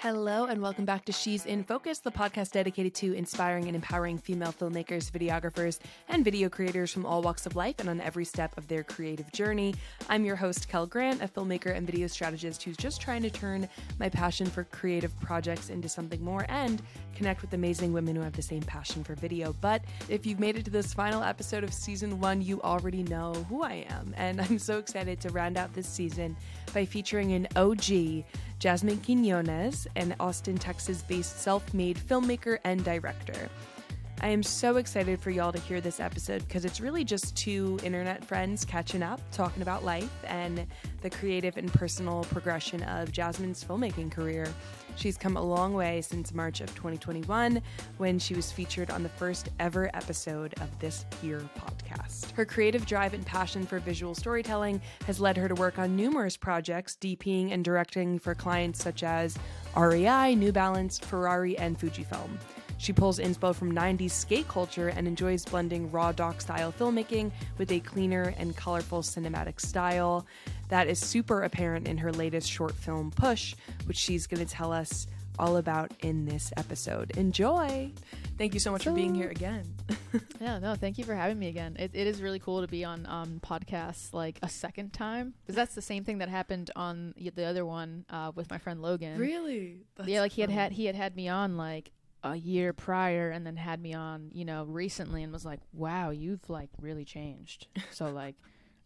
Hello, and welcome back to She's in Focus, the podcast dedicated to inspiring and empowering female filmmakers, videographers, and video creators from all walks of life and on every step of their creative journey. I'm your host, Kel Grant, a filmmaker and video strategist who's just trying to turn my passion for creative projects into something more and connect with amazing women who have the same passion for video. But if you've made it to this final episode of season one, you already know who I am. And I'm so excited to round out this season by featuring an OG, Jasmine Quinones, an Austin, Texas based self made filmmaker and director. I am so excited for y'all to hear this episode because it's really just two internet friends catching up, talking about life and the creative and personal progression of Jasmine's filmmaking career. She's come a long way since March of 2021 when she was featured on the first ever episode of this here podcast. Her creative drive and passion for visual storytelling has led her to work on numerous projects, DPing and directing for clients such as REI, New Balance, Ferrari, and Fujifilm. She pulls inspo from 90s skate culture and enjoys blending raw doc style filmmaking with a cleaner and colorful cinematic style. That is super apparent in her latest short film, Push, which she's going to tell us all about in this episode. Enjoy! Thank you so much so, for being here again. yeah, no, thank you for having me again. It, it is really cool to be on um, podcasts like a second time because that's the same thing that happened on the other one uh, with my friend Logan. Really? That's yeah, like he had had he had had me on like a year prior and then had me on, you know, recently and was like, "Wow, you've like really changed." So like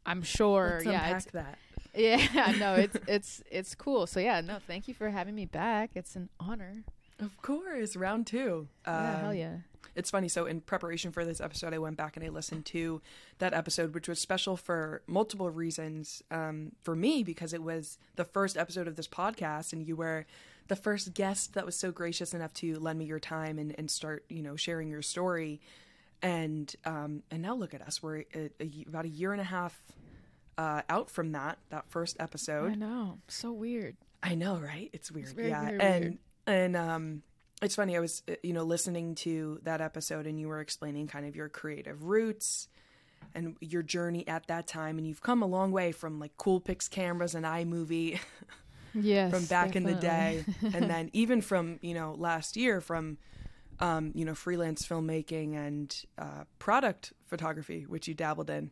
I'm sure Let's yeah, it's that. Yeah, no, it's it's it's cool. So yeah, no, thank you for having me back. It's an honor. Of course, round 2. Yeah, um, hell yeah. It's funny. So, in preparation for this episode, I went back and I listened to that episode, which was special for multiple reasons. Um, for me, because it was the first episode of this podcast, and you were the first guest that was so gracious enough to lend me your time and, and start, you know, sharing your story. And um, and now look at us. We're a, a, about a year and a half uh, out from that that first episode. I know, so weird. I know, right? It's weird. It's very, yeah, very and weird. and um, it's funny. I was uh, you know listening to that episode, and you were explaining kind of your creative roots and your journey at that time, and you've come a long way from like Cool Coolpix cameras and iMovie. yes, from back definitely. in the day, and then even from you know last year from um, you know freelance filmmaking and uh, product photography, which you dabbled in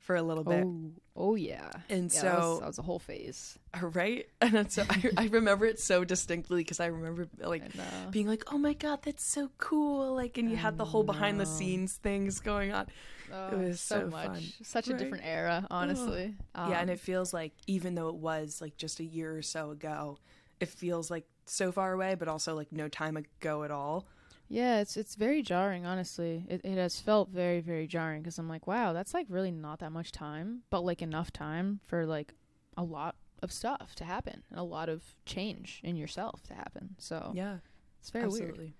for a little bit. Oh, oh yeah. And yeah, so that was, that was a whole phase. right, and so I, I remember it so distinctly because I remember like uh, being like, "Oh my god, that's so cool!" Like, and you had the whole behind the scenes things going on. oh, was so, so much, fun. such a different era, honestly. yeah, and Um, it feels like even though it was like just a year or so ago, it feels like so far away, but also like no time ago at all. Yeah, it's it's very jarring, honestly. It it has felt very very jarring because I'm like, wow, that's like really not that much time, but like enough time for like a lot of stuff to happen, and a lot of change in yourself to happen. So Yeah, it's very weird.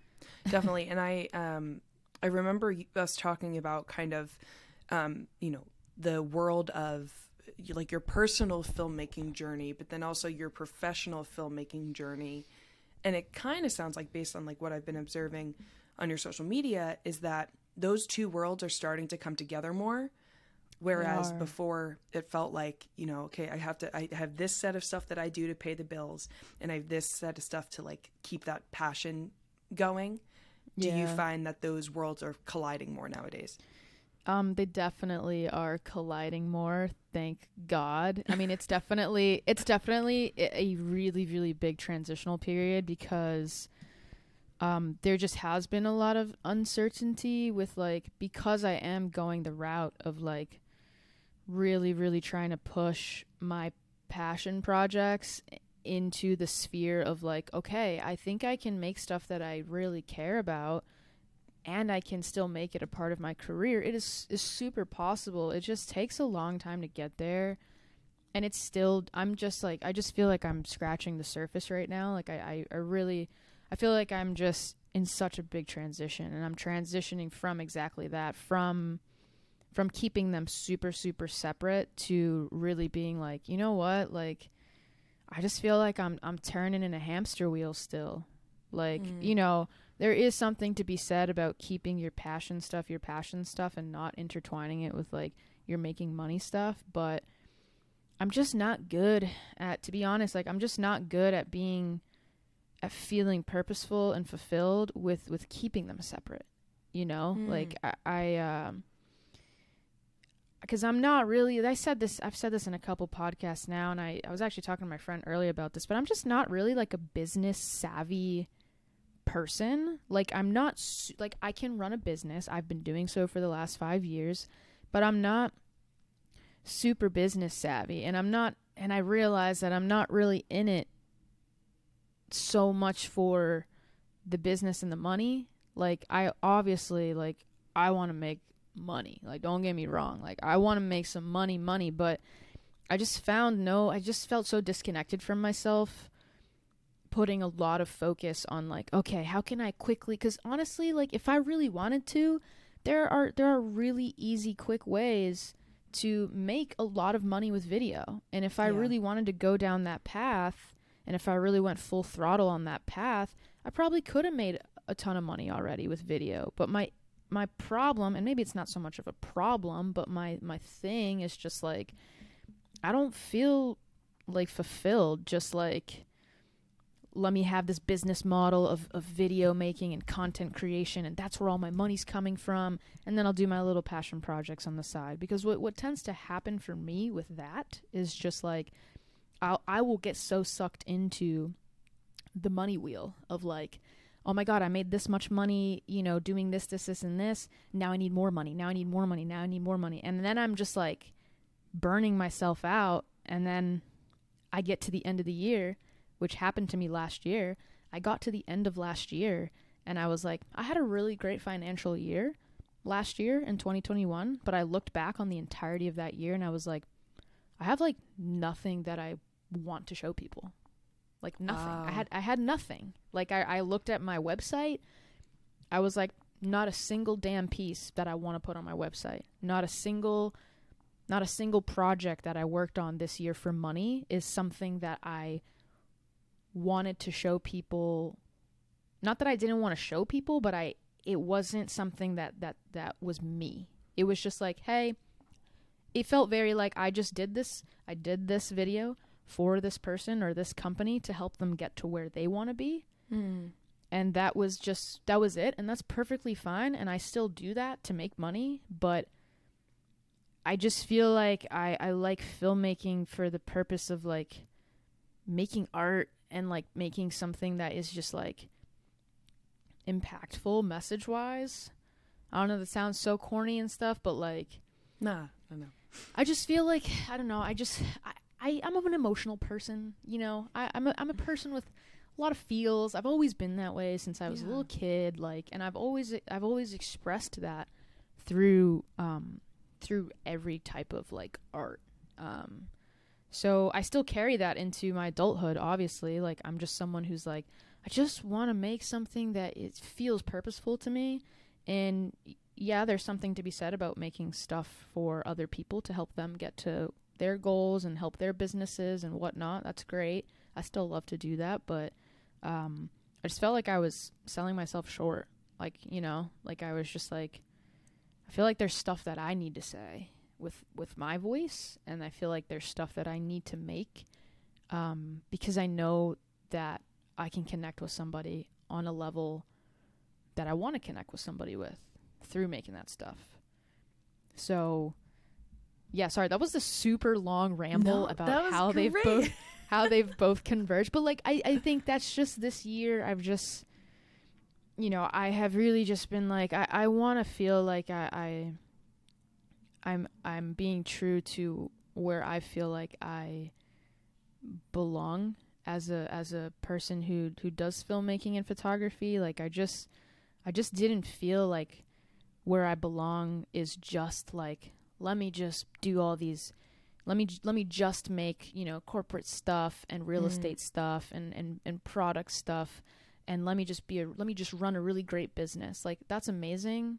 definitely. And I um I remember us talking about kind of um you know the world of like your personal filmmaking journey, but then also your professional filmmaking journey. And it kind of sounds like based on like what I've been observing on your social media is that those two worlds are starting to come together more. Whereas before it felt like, you know, okay, I have to I have this set of stuff that I do to pay the bills and I have this set of stuff to like keep that passion going. Do you find that those worlds are colliding more nowadays? Um, they definitely are colliding more. Thank God. I mean, it's definitely it's definitely a really really big transitional period because um there just has been a lot of uncertainty with like because I am going the route of like really really trying to push my passion projects into the sphere of like okay, I think I can make stuff that I really care about and I can still make it a part of my career. It is is super possible. It just takes a long time to get there. And it's still I'm just like I just feel like I'm scratching the surface right now. Like I, I, I really I feel like I'm just in such a big transition and I'm transitioning from exactly that from from keeping them super super separate to really being like, you know what? Like I just feel like I'm I'm turning in a hamster wheel still. Like, Mm. you know, there is something to be said about keeping your passion stuff your passion stuff and not intertwining it with like your making money stuff, but I'm just not good at to be honest, like I'm just not good at being at feeling purposeful and fulfilled with with keeping them separate. You know, Mm. like I, I um because I'm not really. I said this. I've said this in a couple podcasts now, and I I was actually talking to my friend earlier about this, but I'm just not really like a business savvy person. Like I'm not su- like I can run a business. I've been doing so for the last 5 years, but I'm not super business savvy and I'm not and I realize that I'm not really in it so much for the business and the money. Like I obviously like I want to make money. Like don't get me wrong. Like I want to make some money, money, but I just found no I just felt so disconnected from myself putting a lot of focus on like okay, how can I quickly cuz honestly like if I really wanted to, there are there are really easy quick ways to make a lot of money with video. And if I Yeah. really wanted to go down that path and if I really went full throttle on that path, I probably could have made a ton of money already with video. But my my problem, and maybe it's not so much of a problem, but my my thing is just like I don't feel like fulfilled just like let me have this business model of, of video making and content creation and that's where all my money's coming from. And then I'll do my little passion projects on the side. Because what what tends to happen for me with that is just like I'll I will get so sucked into the money wheel of like oh my god I made this much money you know doing this this this and this. Now I need more money. Now I need more money. Now I need more money. And then I'm just like burning myself out. And then I get to the end of the year which happened to me last year I got to the end of last year and I was like I had a really great financial year last year in 2021 but I looked back on the entirety of that year and I was like I have like nothing that I want to show people. Like nothing. I had I had nothing. Like I, I looked at my website. I was like not a single damn piece that I want to put on my website. Not a single not a single project that I worked on this year for money is something that I wanted to show people not that I didn't want to show people but I it wasn't something that that that was me it was just like hey it felt very like I just did this I did this video for this person or this company to help them get to where they want to be Mm. and that was just that was it and that's perfectly fine and I still do that to make money but I just feel like I I like filmmaking for the purpose of like making art and like making something that is just like impactful message wise. I don't know that sounds so corny and stuff, but like Nah, I know. I just feel like I don't know. I just I, I I'm an emotional person. You know, I, I'm a I'm a person with a lot of feels. I've always been that way since I was a little kid. Like, and I've always I've always expressed that through um through every type of like art. Um, so I still carry that into my adulthood. Obviously, like I'm just someone who's like I just want to make something that it feels purposeful to me, and yeah, there's something to be said about making stuff for other people to help them get to their goals and help their businesses and whatnot. That's great. I still love to do that, but um, I just felt like I was selling myself short. Like you know, like I was just like, I feel like there's stuff that I need to say with with my voice, and I feel like there's stuff that I need to make um, because I know that I can connect with somebody on a level that I want to connect with somebody with through making that stuff. So, yeah, sorry, that was a super long ramble No, about how they've both how they've both converged. But like, I I think that's just this year. I've just, you know, I have really just been like, I I want to feel like I I I'm I'm being true to where I feel like I belong as a as a person who who does filmmaking and photography like I just I just didn't feel like where I belong is just like let me just do all these let me let me just make, you know, corporate stuff and real Mm. estate stuff and and and product stuff and let me just be a let me just run a really great business. Like that's amazing.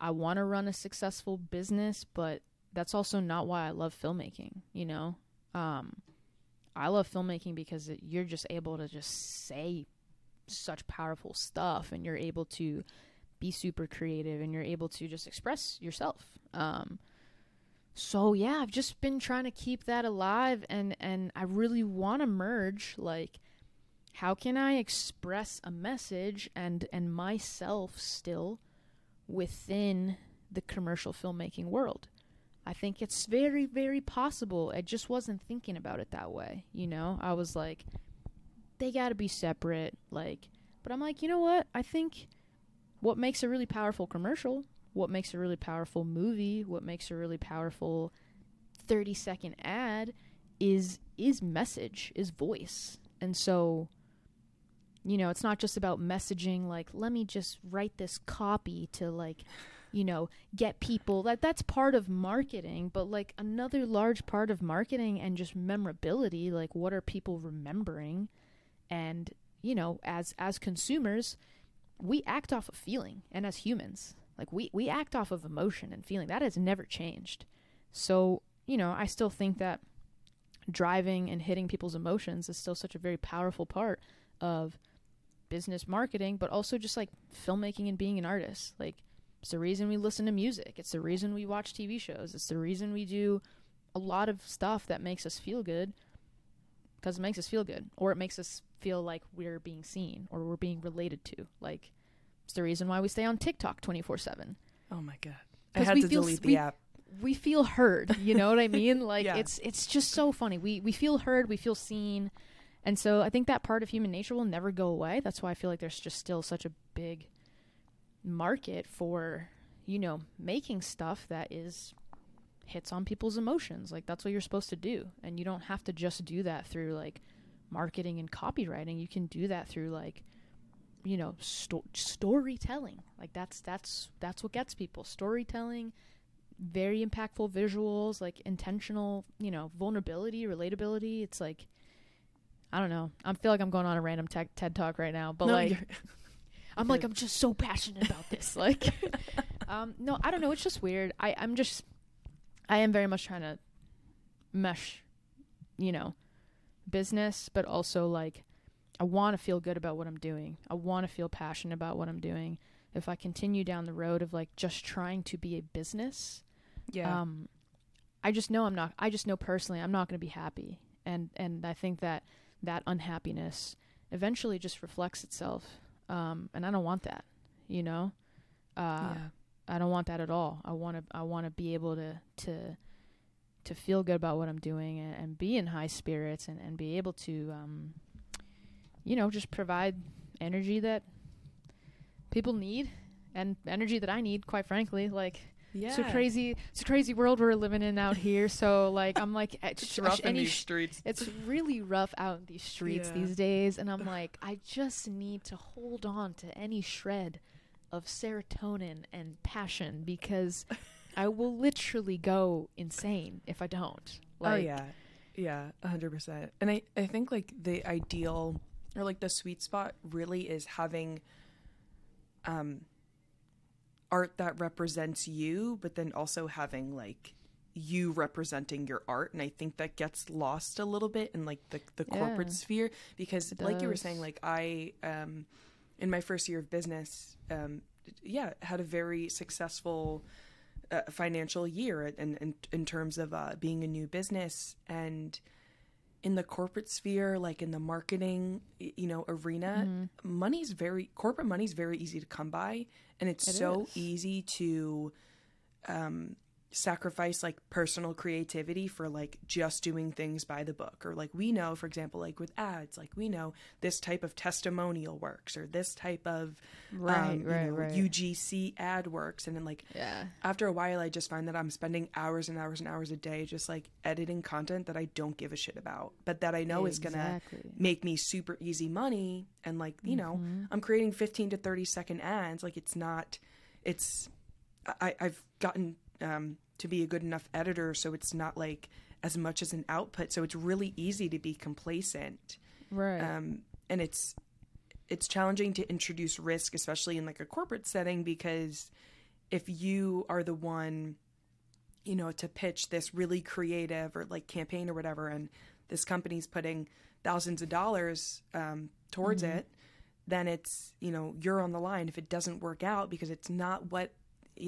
I want to run a successful business, but that's also not why I love filmmaking, you know? Um I love filmmaking because it, you're just able to just say such powerful stuff and you're able to be super creative and you're able to just express yourself. Um, so yeah, I've just been trying to keep that alive and and I really want to merge like how can I express a message and and myself still within the commercial filmmaking world? I think it's very very possible. I just wasn't thinking about it that way, you know? I was like they got to be separate like but I'm like, you know what? I think what makes a really powerful commercial, what makes a really powerful movie, what makes a really powerful 30 second ad is is message, is voice. And so you know, it's not just about messaging like let me just write this copy to like you know, get people that that's part of marketing, but like another large part of marketing and just memorability, like what are people remembering? And you know, as as consumers, we act off of feeling and as humans, like we we act off of emotion and feeling. That has never changed. So, you know, I still think that driving and hitting people's emotions is still such a very powerful part of business marketing, but also just like filmmaking and being an artist. Like it's the reason we listen to music. It's the reason we watch TV shows. It's the reason we do a lot of stuff that makes us feel good because it makes us feel good or it makes us feel like we're being seen or we're being related to. Like it's the reason why we stay on TikTok 24/7. Oh my god. I had to delete we, the app. We feel heard, you know what I mean? Like Yeah. it's it's just so funny. We we feel heard, we feel seen. And so I think that part of human nature will never go away. That's why I feel like there's just still such a big market for, you know, making stuff that is hits on people's emotions. Like that's what you're supposed to do. And you don't have to just do that through like marketing and copywriting. You can do that through like you know, sto- storytelling. Like that's that's that's what gets people. Storytelling, very impactful visuals, like intentional, you know, vulnerability, relatability. It's like I don't know. I feel like I'm going on a random tech TED talk right now, but No, like I'm like I'm just so passionate about this. Like, um, no, I don't know. It's just weird. I I'm just I am very much trying to mesh, you know, business, but also like I want to feel good about what I'm doing. I want to feel passionate about what I'm doing. If I continue down the road of like just trying to be a business, yeah. um, I just know I'm not. I just know personally I'm not going to be happy, and and I think that that unhappiness eventually just reflects itself, um, and I don't want that. You know, uh, yeah. I don't want that at all. I want to. I want to be able to to to feel good about what I'm doing and, and be in high spirits and and be able to, um, you know, just provide energy that people need and energy that I need. Quite frankly, like Yeah. it's a crazy it's a crazy world we're living in out here so like i'm like It's sh- rough in any these streets. it's really rough out in these streets Yeah. these days and i'm like i just need to hold on to any shred of serotonin and passion because i will literally go insane if i don't oh yeah. Yeah, a hundred percent. And I, I think like the ideal or like the sweet spot really is having um art that represents you, but then also having like you representing your art. And I think that gets lost a little bit in like the the corporate sphere because like you were saying like I um in my first year of business um yeah had a very successful uh, financial year in, in in terms of uh, being a new business. And in the corporate sphere like in the marketing you know arena Mm-hmm. money's very corporate money's very easy to come by and it's It so is. easy to um sacrifice like personal creativity for like just doing things by the book. Or like we know for example like with ads like we know this type of testimonial works or this type of Right, um, you right, know, right. UGC ad works. And then like yeah. after a while I just find that I'm spending hours and hours and hours a day just like editing content that I don't give a shit about but that I know is gonna make me super easy money. And like you know Mm-hmm. I'm creating 15 to 30 second ads. Like it's not it's I, I've gotten um, to be a good enough editor so it's not like as much as an output so it's really easy to be complacent. Right. Um, and it's it's challenging to introduce risk especially in like a corporate setting because if you are the one you know to pitch this really creative or like campaign or whatever and this company's putting thousands of dollars um, towards it then it's you know you're on the line if it doesn't work out because it's not what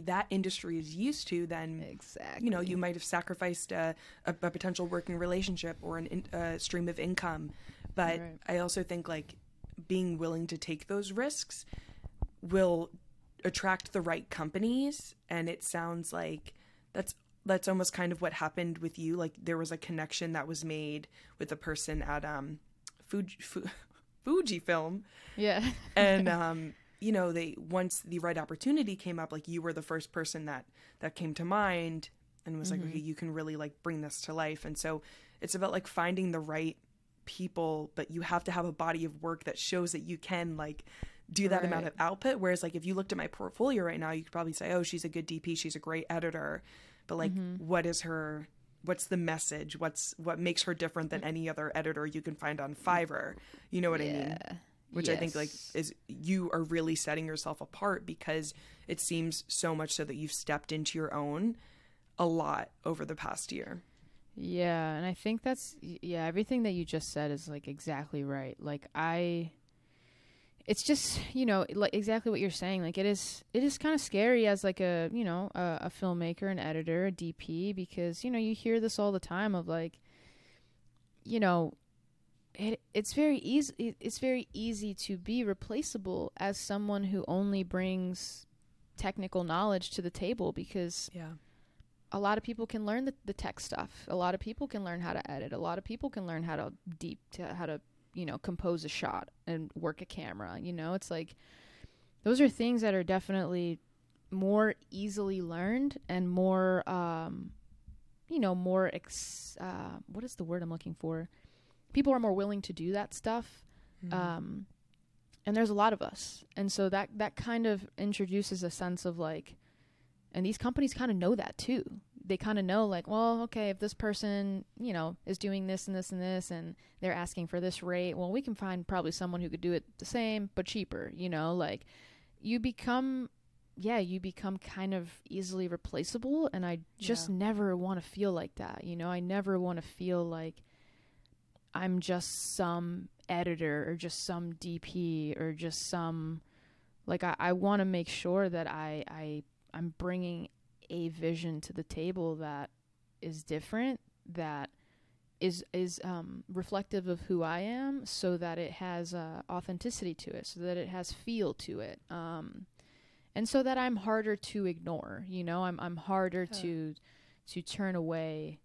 that industry is used to then exactly you know you might have sacrificed a, a, a potential working relationship or an in, a stream of income. But Right. I also think like being willing to take those risks will attract the right companies. And it sounds like that's that's almost kind of what happened with you. Like there was a connection that was made with a person at um Fuji, Fu, Fujifilm Yeah. and um you know they once the right opportunity came up like you were the first person that that came to mind and was like mm-hmm. okay you can really like bring this to life. And so it's about like finding the right people but you have to have a body of work that shows that you can like do that amount of output. Whereas like if you looked at my portfolio right now you could probably say oh she's a good dp she's a great editor. But like mm-hmm. what is her what's the message? What's what makes her different than mm-hmm. any other editor you can find on fiverr? You know what i mean Which I think like is you are really setting yourself apart because it seems so much so that you've stepped into your own a lot over the past year. Yeah, and I think that's yeah, everything that you just said is like exactly right. Like I it's just, you know, like exactly what you're saying. Like it is it is kind of scary as like a, you know, a, a filmmaker, an editor, a DP because, you know, you hear this all the time of like you know, it it's very easy it's very easy to be replaceable as someone who only brings technical knowledge to the table because Yeah. a lot of people can learn the, the tech stuff. A lot of people can learn how to edit. A lot of people can learn how to deep to how to you know compose a shot and work a camera. You know, it's like those are things that are definitely more easily learned and more um you know more ex uh what is the word I'm looking for? People are more willing to do that stuff. Um and there's a lot of us. And so that that kind of introduces a sense of like and these companies kind of know that too. They kind of know like, well, okay, if this person, you know, is doing this and this and this and they're asking for this rate, well, we can find probably someone who could do it the same but cheaper, you know, like you become yeah, you become kind of easily replaceable and I just Yeah. never want to feel like that, you know. I never want to feel like I'm just some editor or just some DP or just some like I, I want to make sure that I I I'm bringing a vision to the table that is different that is is um, reflective of who I am so that it has uh, authenticity to it so that it has feel to it um, and so that I'm harder to ignore you know? I'm I'm harder to to turn away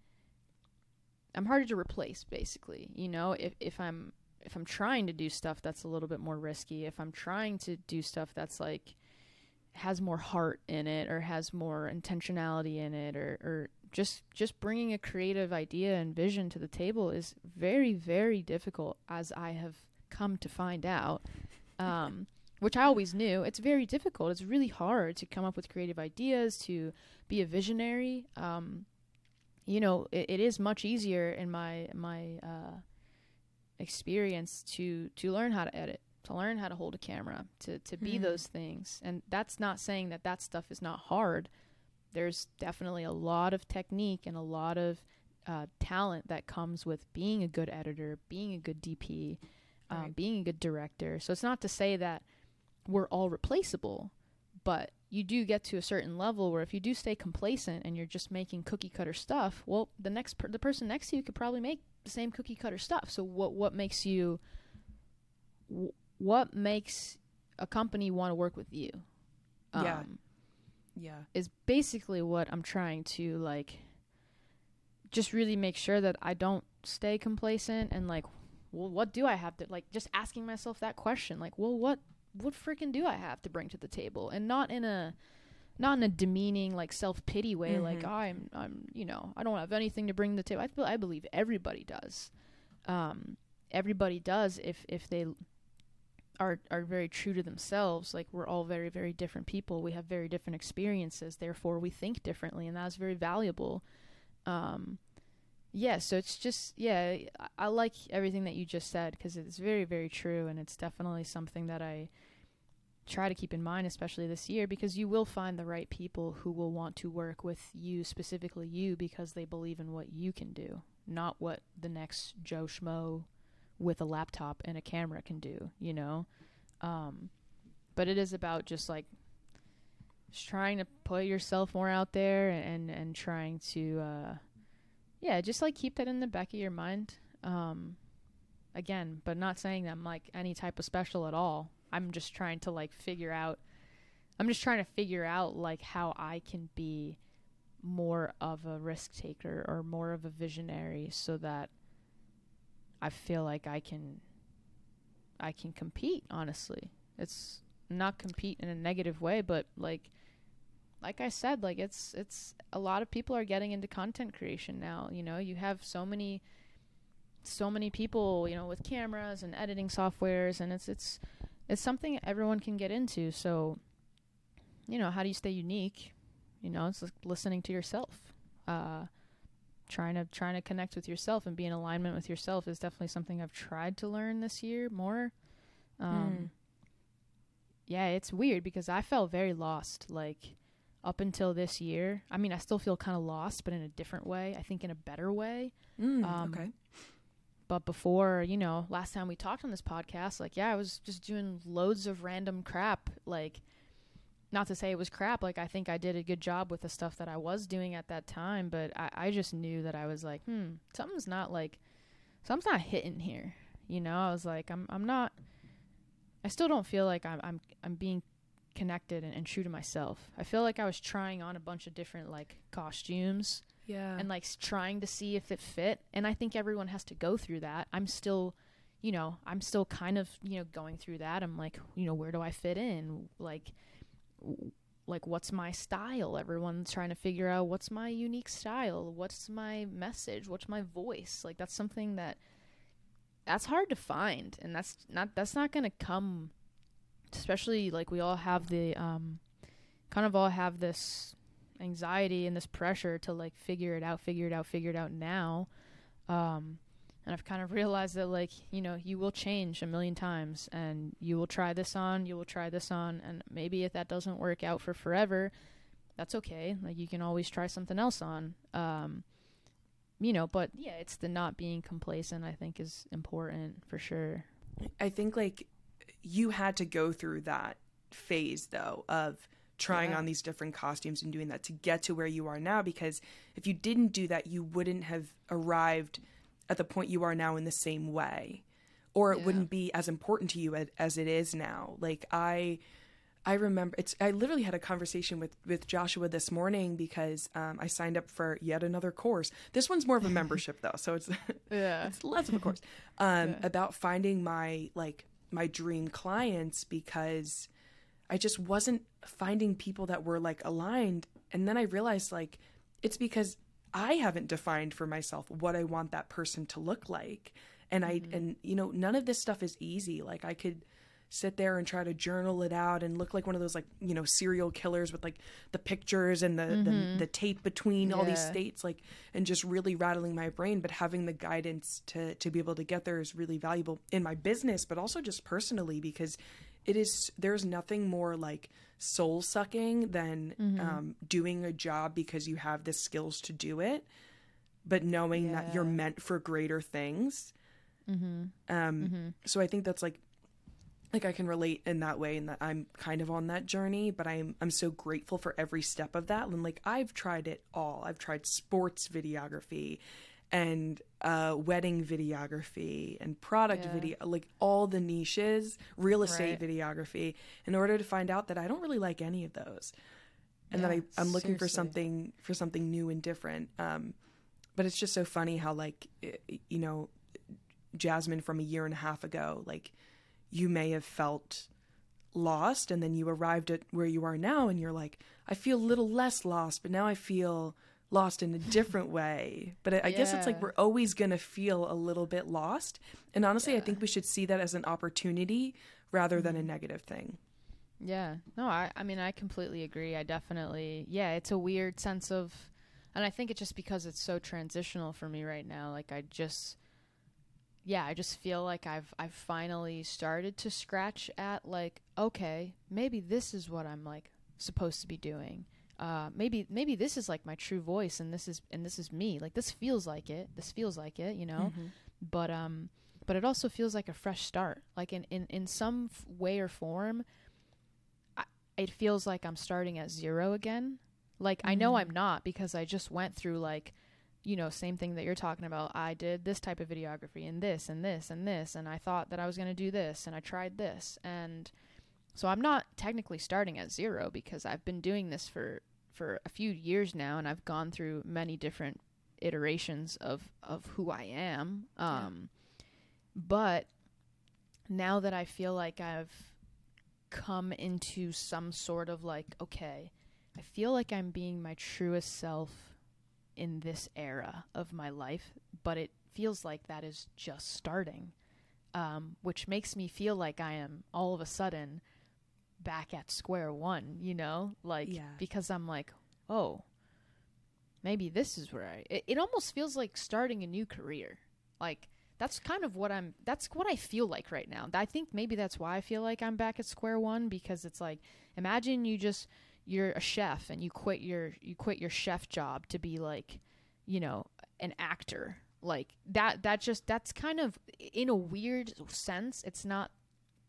I'm harder to replace basically you know if if I'm if I'm trying to do stuff that's a little bit more risky if I'm trying to do stuff that's like has more heart in it or has more intentionality in it or or just just bringing a creative idea and vision to the table is very very difficult as I have come to find out um which I always knew. It's very difficult. It's really hard to come up with creative ideas to be a visionary um you know it, it is much easier in my my uh experience to to learn how to edit to learn how to hold a camera to to be Mhm. those things and that's not saying that that stuff is not hard there's definitely a lot of technique and a lot of uh, talent that comes with being a good editor being a good dp um, Right. being a good director so it's not to say that we're all replaceable but you do get to a certain level where if you do stay complacent and you're just making cookie cutter stuff well the next per- the person next to you could probably make the same cookie cutter stuff so what what makes you wh- what makes a company want to work with you Yeah. um, Yeah. is basically what I'm trying to like just really make sure that I don't stay complacent and like well what do I have to like just asking myself that question like well what what freaking do I have to bring to the table? And not in a not in a demeaning like self-pity way like Mhm. I'm I'm you know I don't have anything to bring to the table. I feel I believe everybody does. Um everybody does if if they are are very true to themselves. Like we're all very very different people. We have very different experiences. Therefore we think differently and that's very valuable. Um yeah so it's just yeah I, I like everything that you just said because it's very very true and it's definitely something that i try to keep in mind especially this year because you will find the right people who will want to work with you specifically you because they believe in what you can do not what the next joe schmo with a laptop and a camera can do you know um but it is about just like just trying to put yourself more out there and and trying to uh yeah just like keep that in the back of your mind um again, but not saying that I'm like any type of special at all. I'm just trying to like figure out I'm just trying to figure out like how I can be more of a risk taker or more of a visionary so that I feel like I can I can compete, honestly. It's not compete in a negative way, but like like I said, like it's it's a lot of people are getting into content creation now, you know. You have so many so many people, you know, with cameras and editing softwares and it's it's it's something everyone can get into. So, you know, how do you stay unique? You know, it's like listening to yourself. Uh trying to trying to connect with yourself and be in alignment with yourself is definitely something I've tried to learn this year more. Um Mm. yeah, it's weird because I felt very lost like up until this year. I mean, I still feel kind of lost, but in a different way. I think in a better way. Mm, Um, okay. But before, you know, last time we talked on this podcast, like, yeah, I was just doing loads of random crap. Like, not to say it was crap. Like, I think I did a good job with the stuff that I was doing at that time. But I, I just knew that I was like, hmm, something's not like, something's not hitting here. You know, I was like, I'm, I'm not. I still don't feel like I'm, I'm, I'm being connected and, and true to myself. I feel like I was trying on a bunch of different like costumes Yeah. and like trying to see if it fit and i think everyone has to go through that. I'm still you know i'm still kind of you know going through that. I'm like you know where do i fit in? Like like what's my style? Everyone's trying to figure out what's my unique style? What's my message? What's my voice? Like that's something that that's hard to find and that's not that's not going to come especially like we all have the um kind of all have this anxiety and this pressure to like figure it out, figure it out, figure it out now. Um, and I've kind of realized that like you know you will change a million times, and you will try this on, you will try this on, and maybe if that doesn't work out for forever, that's okay. Like you can always try something else on. Um, you know, but yeah, it's the not being complacent. I think is important for sure. I think like you had to go through that phase though of trying Yeah. on these different costumes and doing that to get to where you are now because if you didn't do that you wouldn't have arrived at the point you are now in the same way or it Yeah. wouldn't be as important to you as, as it is now like i i remember it's i literally had a conversation with with joshua this morning because um, i signed up for yet another course this one's more of a membership though so it's Yeah. it's less of a course um, Yeah. about finding my like my dream clients because I just wasn't finding people that were like aligned. And then I realized like it's because I haven't defined for myself what I want that person to look like. And I mm-hmm. and you know none of this stuff is easy. Like I could sit there and try to journal it out and look like one of those like you know serial killers with like the pictures and the the, mm-hmm. the tape between all these Yeah. states like and just really rattling my brain but having the guidance to to be able to get there is really valuable in my business but also just personally because it is there's nothing more like soul sucking than um, doing a job because you have the skills to do it but knowing that you're meant for greater things Mm-hmm. um, so I think that's like like I can relate in that way and that I'm kind of on that journey, but I'm I'm so grateful for every step of that. And like I've tried it all. I've tried sports videography and uh, wedding videography and product Yeah. video, like all the niches, real estate Right. videography, in order to find out that I don't really like any of those, and that Yeah, I, I'm looking for something for something new and different. Um, but it's just so funny how like you know Jasmine from a year and a half ago, like you may have felt lost and then you arrived at where you are now and you're like, I feel a little less lost, but now I feel lost in a different way. But I, I guess it's like we're always going to feel a little bit lost. And honestly, I think we should see that as an opportunity rather than a Mm-hmm. negative thing. Yeah. No, I I mean I completely agree. I definitely yeah, it's a weird sense of and I think it's just because it's so transitional for me right now. Like I just yeah, I just feel like I've I've finally started to scratch at like okay, maybe this is what I'm like supposed to be doing. Uh maybe maybe this is like my true voice and this is and this is me. Like this feels like it. This feels like it, you know? but um but it also feels like a fresh start like in in, in some f- way or form I, it feels like i'm starting at zero again like i know i'm not because i just went through like you know, same thing that you're talking about. I did this type of videography and this and this and this, and I thought that I was going to do this, and I tried this, and so I'm not technically starting at zero because I've been doing this for for a few years now, and I've gone through many different iterations of of who I am. Um, yeah. But now that I feel like I've come into some sort of like, okay, I feel like I'm being my truest self in this era of my life, but it feels like that is just starting, um, which makes me feel like I am all of a sudden back at square one, you know? Like, yeah. because I'm like, oh, maybe this is where I. It, it almost feels like starting a new career. Like, that's kind of what I'm that's what I feel like right now. I think maybe that's why I feel like I'm back at square one because it's like imagine you just you're a chef and you quit your you quit your chef job to be like, you know, an actor. Like that that just that's kind of in a weird sense, it's not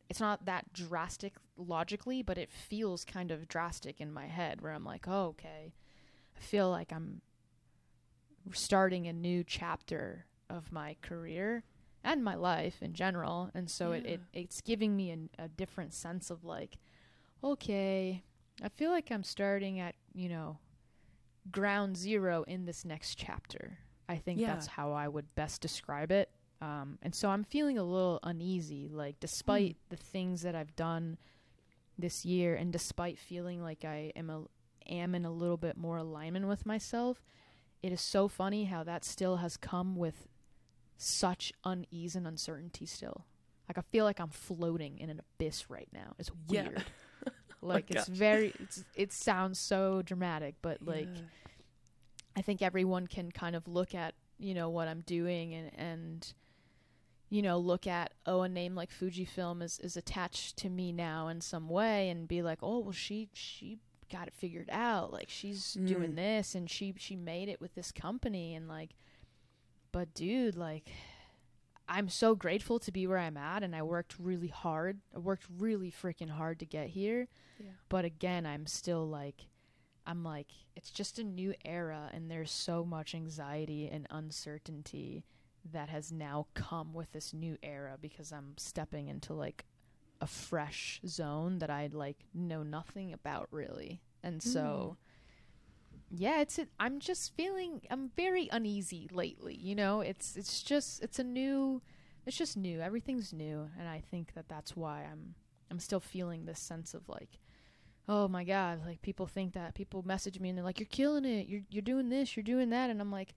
it's not that drastic logically, but it feels kind of drastic in my head where I'm like, "Oh, okay. I feel like I'm starting a new chapter of my career and my life in general and so yeah. it, it it's giving me an, a different sense of like okay i feel like i'm starting at you know ground zero in this next chapter i think yeah. that's how i would best describe it um, and so i'm feeling a little uneasy like despite mm. the things that i've done this year and despite feeling like i am a am in a little bit more alignment with myself it is so funny how that still has come with such unease and uncertainty still. Like I feel like I'm floating in an abyss right now. It's weird. Yeah. like oh it's gosh. very it's it sounds so dramatic, but like yeah. I think everyone can kind of look at, you know, what I'm doing and and you know, look at oh a name like Fujifilm is is attached to me now in some way and be like, "Oh, well she she got it figured out. Like she's mm. doing this and she she made it with this company and like but dude, like I'm so grateful to be where I'm at and I worked really hard. I worked really freaking hard to get here. Yeah. But again, I'm still like I'm like it's just a new era and there's so much anxiety and uncertainty that has now come with this new era because I'm stepping into like a fresh zone that I like know nothing about really. And so mm yeah, it's it. I'm just feeling I'm very uneasy lately. You know, it's it's just it's a new, it's just new. Everything's new, and I think that that's why I'm I'm still feeling this sense of like, oh my god, like people think that people message me and they're like, you're killing it, you're you're doing this, you're doing that, and I'm like.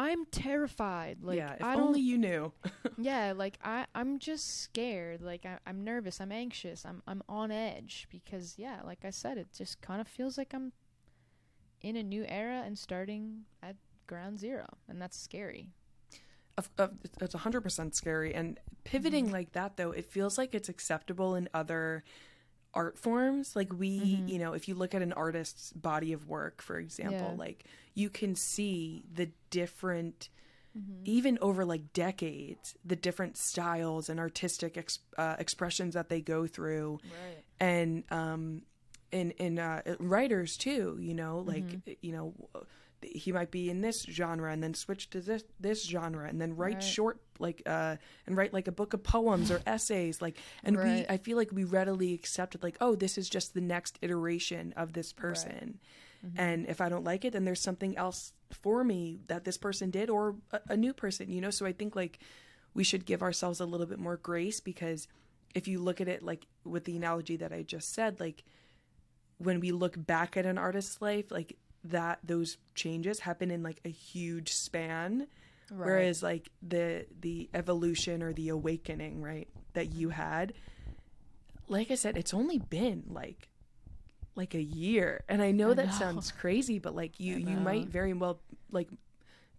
I'm terrified. Like, yeah, if I don't, only you knew. yeah, like I, I'm just scared. Like I, I'm nervous. I'm anxious. I'm, I'm on edge because, yeah, like I said, it just kind of feels like I'm in a new era and starting at ground zero, and that's scary. it's hundred percent scary, and pivoting mm-hmm. like that though, it feels like it's acceptable in other art forms. Like we, mm-hmm. you know, if you look at an artist's body of work, for example, yeah. like you can see the different. Mm-hmm. even over like decades the different styles and artistic ex- uh, expressions that they go through right. and um in in uh, writers too. You know, like mm-hmm. you know, he might be in this genre and then switch to this this genre and then write right. short like uh and write like a book of poems or essays like and right. we I feel like we readily accepted like oh this is just the next iteration of this person. Right. Mm-hmm. And if I don't like it, then there's something else for me that this person did or a, a new person, you know? So I think like we should give ourselves a little bit more grace because if you look at it like with the analogy that I just said, like when we look back at an artist's life, like that those changes happen in like a huge span. Right. Whereas like the the evolution or the awakening, right, that you had, like I said, it's only been like like a year. And I know I that know. sounds crazy, but like you you might very well like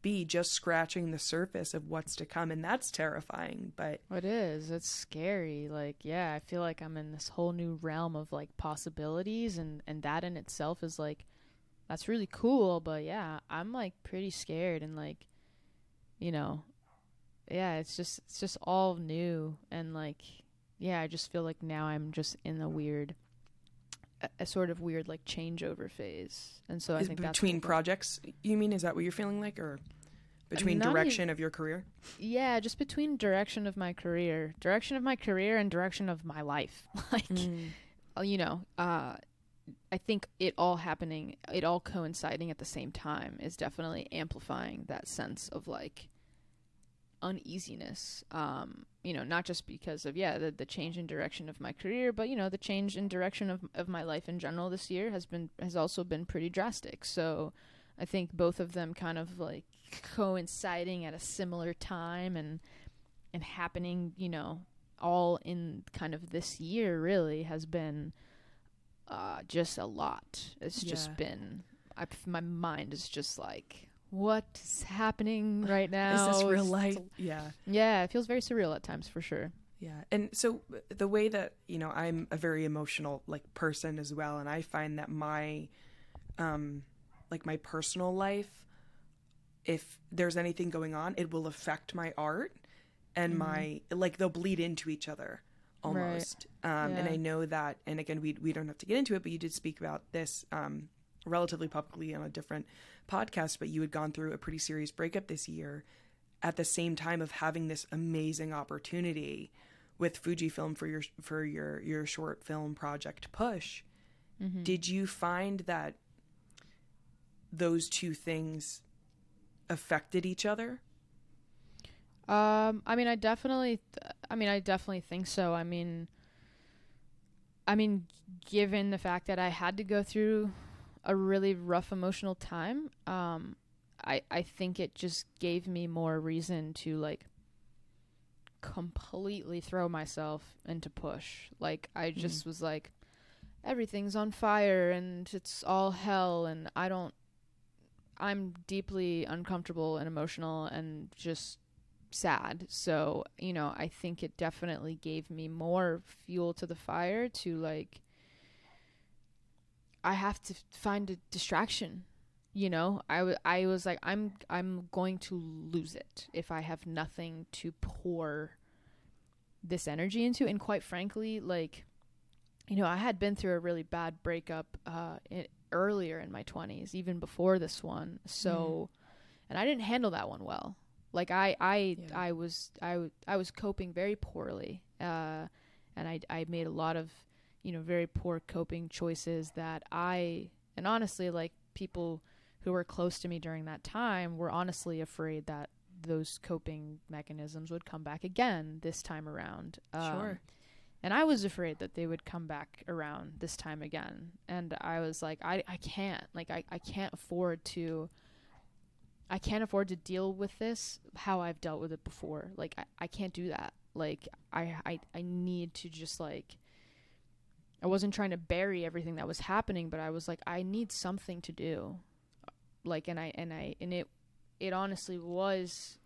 be just scratching the surface of what's to come and that's terrifying but it is it's scary like yeah i feel like i'm in this whole new realm of like possibilities and and that in itself is like that's really cool but yeah i'm like pretty scared and like you know yeah it's just it's just all new and like yeah i just feel like now i'm just in a weird a, a sort of weird like changeover phase, and so I think between projects. You mean is that what you're feeling like, or? between direction of your career? Yeah, just between direction of my career, direction of my career, and direction of my life. like, uh, you know, uh, I think it all happening, it all coinciding at the same time is definitely amplifying that sense of like uneasiness. Um, you know, not just because of yeah the the change in direction of my career, but you know the change in direction of of my life in general this year has been has also been pretty drastic. So I think both of them kind of like coinciding at a similar time and and happening, you know, all in kind of this year really has been uh, just a lot. It's Yeah. just been I, my mind is just like what is happening right now? Is this real life? Yeah. yeah, it feels very surreal at times for sure. Yeah. And so the way that, you know, I'm a very emotional like person as well and I find that my um like my personal life if there's anything going on, it will affect my art and my like they'll bleed into each other almost. Um and I know that and again we we don't have to get into it, but you did speak about this um relatively publicly on a different podcast, but you had gone through a pretty serious breakup this year at the same time of having this amazing opportunity with Fujifilm for your for your your short film project Push. Did you find that those two things affected each other? Um, I mean, I definitely, th- I mean, I definitely think so. I mean, I mean, given the fact that I had to go through a really rough emotional time, um, I I think it just gave me more reason to like completely throw myself into push. Like I just was like, everything's on fire and it's all hell, and I don't. I'm deeply uncomfortable and emotional and just sad. So, you know, I think it definitely gave me more fuel to the fire to like I have to find a distraction. You know, I, w- I was like I'm I'm going to lose it if I have nothing to pour this energy into and quite frankly like you know, I had been through a really bad breakup uh in, earlier in my 20s, even before this one. So and I didn't handle that one well. Like I I Yeah. I was I I was coping very poorly. Uh and I I made a lot of, you know, very poor coping choices that I and honestly like people who were close to me during that time were honestly afraid that those coping mechanisms would come back again this time around. Um, Sure. and I was afraid that they would come back around this time again. And I was like, I, I can't. Like, I, I can't afford to. I can't afford to deal with this how I've dealt with it before. Like, I, I can't do that. Like, I, I, I need to just, like. I wasn't trying to bury everything that was happening, but I was like, I need something to do. Like, and I, and I, and it, it honestly was,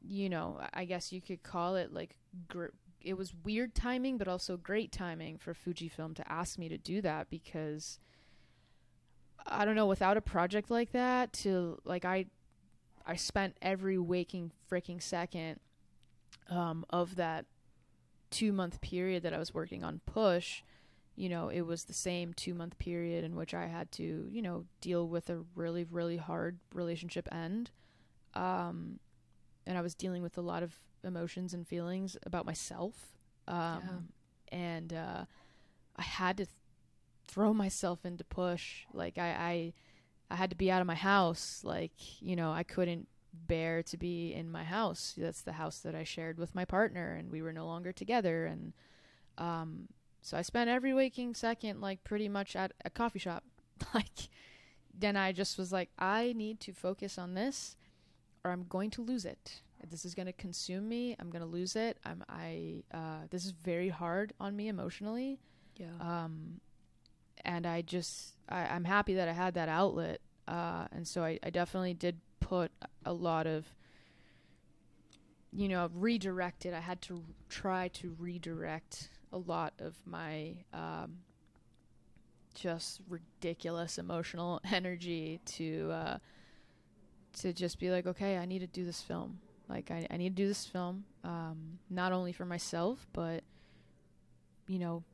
you know, I guess you could call it like gr- it was weird timing, but also great timing for Fujifilm to ask me to do that because I don't know, without a project like that, to like I, I spent every waking freaking second um, of that two month period that I was working on Push. You know, it was the same two month period in which I had to, you know, deal with a really, really hard relationship end. Um, and I was dealing with a lot of emotions and feelings about myself. Um, and uh, I had to th- throw myself into push. Like I, I, I had to be out of my house. Like you know, I couldn't bear to be in my house. That's the house that I shared with my partner, and we were no longer together. And um, so I spent every waking second, like pretty much at a coffee shop. like then I just was like, I need to focus on this, or I'm going to lose it. This is going to consume me. I'm going to lose it. I'm I uh, this is very hard on me emotionally. Yeah. Um, and I just I, I'm happy that I had that outlet. Uh, and so I, I definitely did put a lot of you know redirected. I had to try to redirect a lot of my um, just ridiculous emotional energy to uh, to just be like, okay, I need to do this film. Like, I, I need to do this film, um, not only for myself, but you know,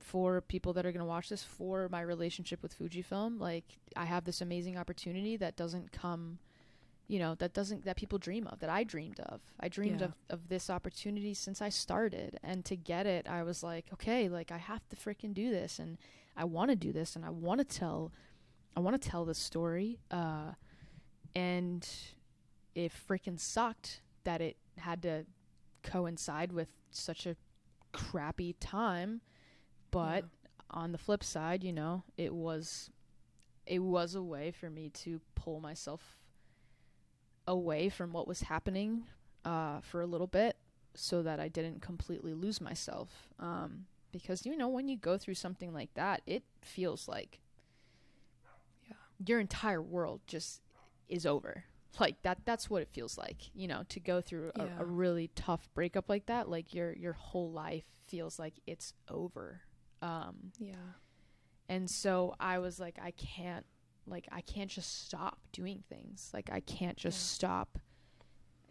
for people that are going to watch this, for my relationship with Fujifilm. Like, I have this amazing opportunity that doesn't come, you know that doesn't that people dream of that i dreamed of i dreamed Yeah. of, of this opportunity since i started and to get it i was like okay like i have to freaking do this and i want to do this and i want to tell i want to tell this story uh and it freaking sucked that it had to coincide with such a crappy time but on the flip side you know it was it was a way for me to pull myself away from what was happening uh, for a little bit so that I didn't completely lose myself. Um, because, you know, when you go through something like that, it feels like Yeah. your entire world just is over. Like that that's what it feels like, you know, to go through a, Yeah. a really tough breakup like that, like your your whole life feels like it's over. Um Yeah. and so I was like, I can't, like, I can't just stop doing things. Like, I can't just Yeah. stop.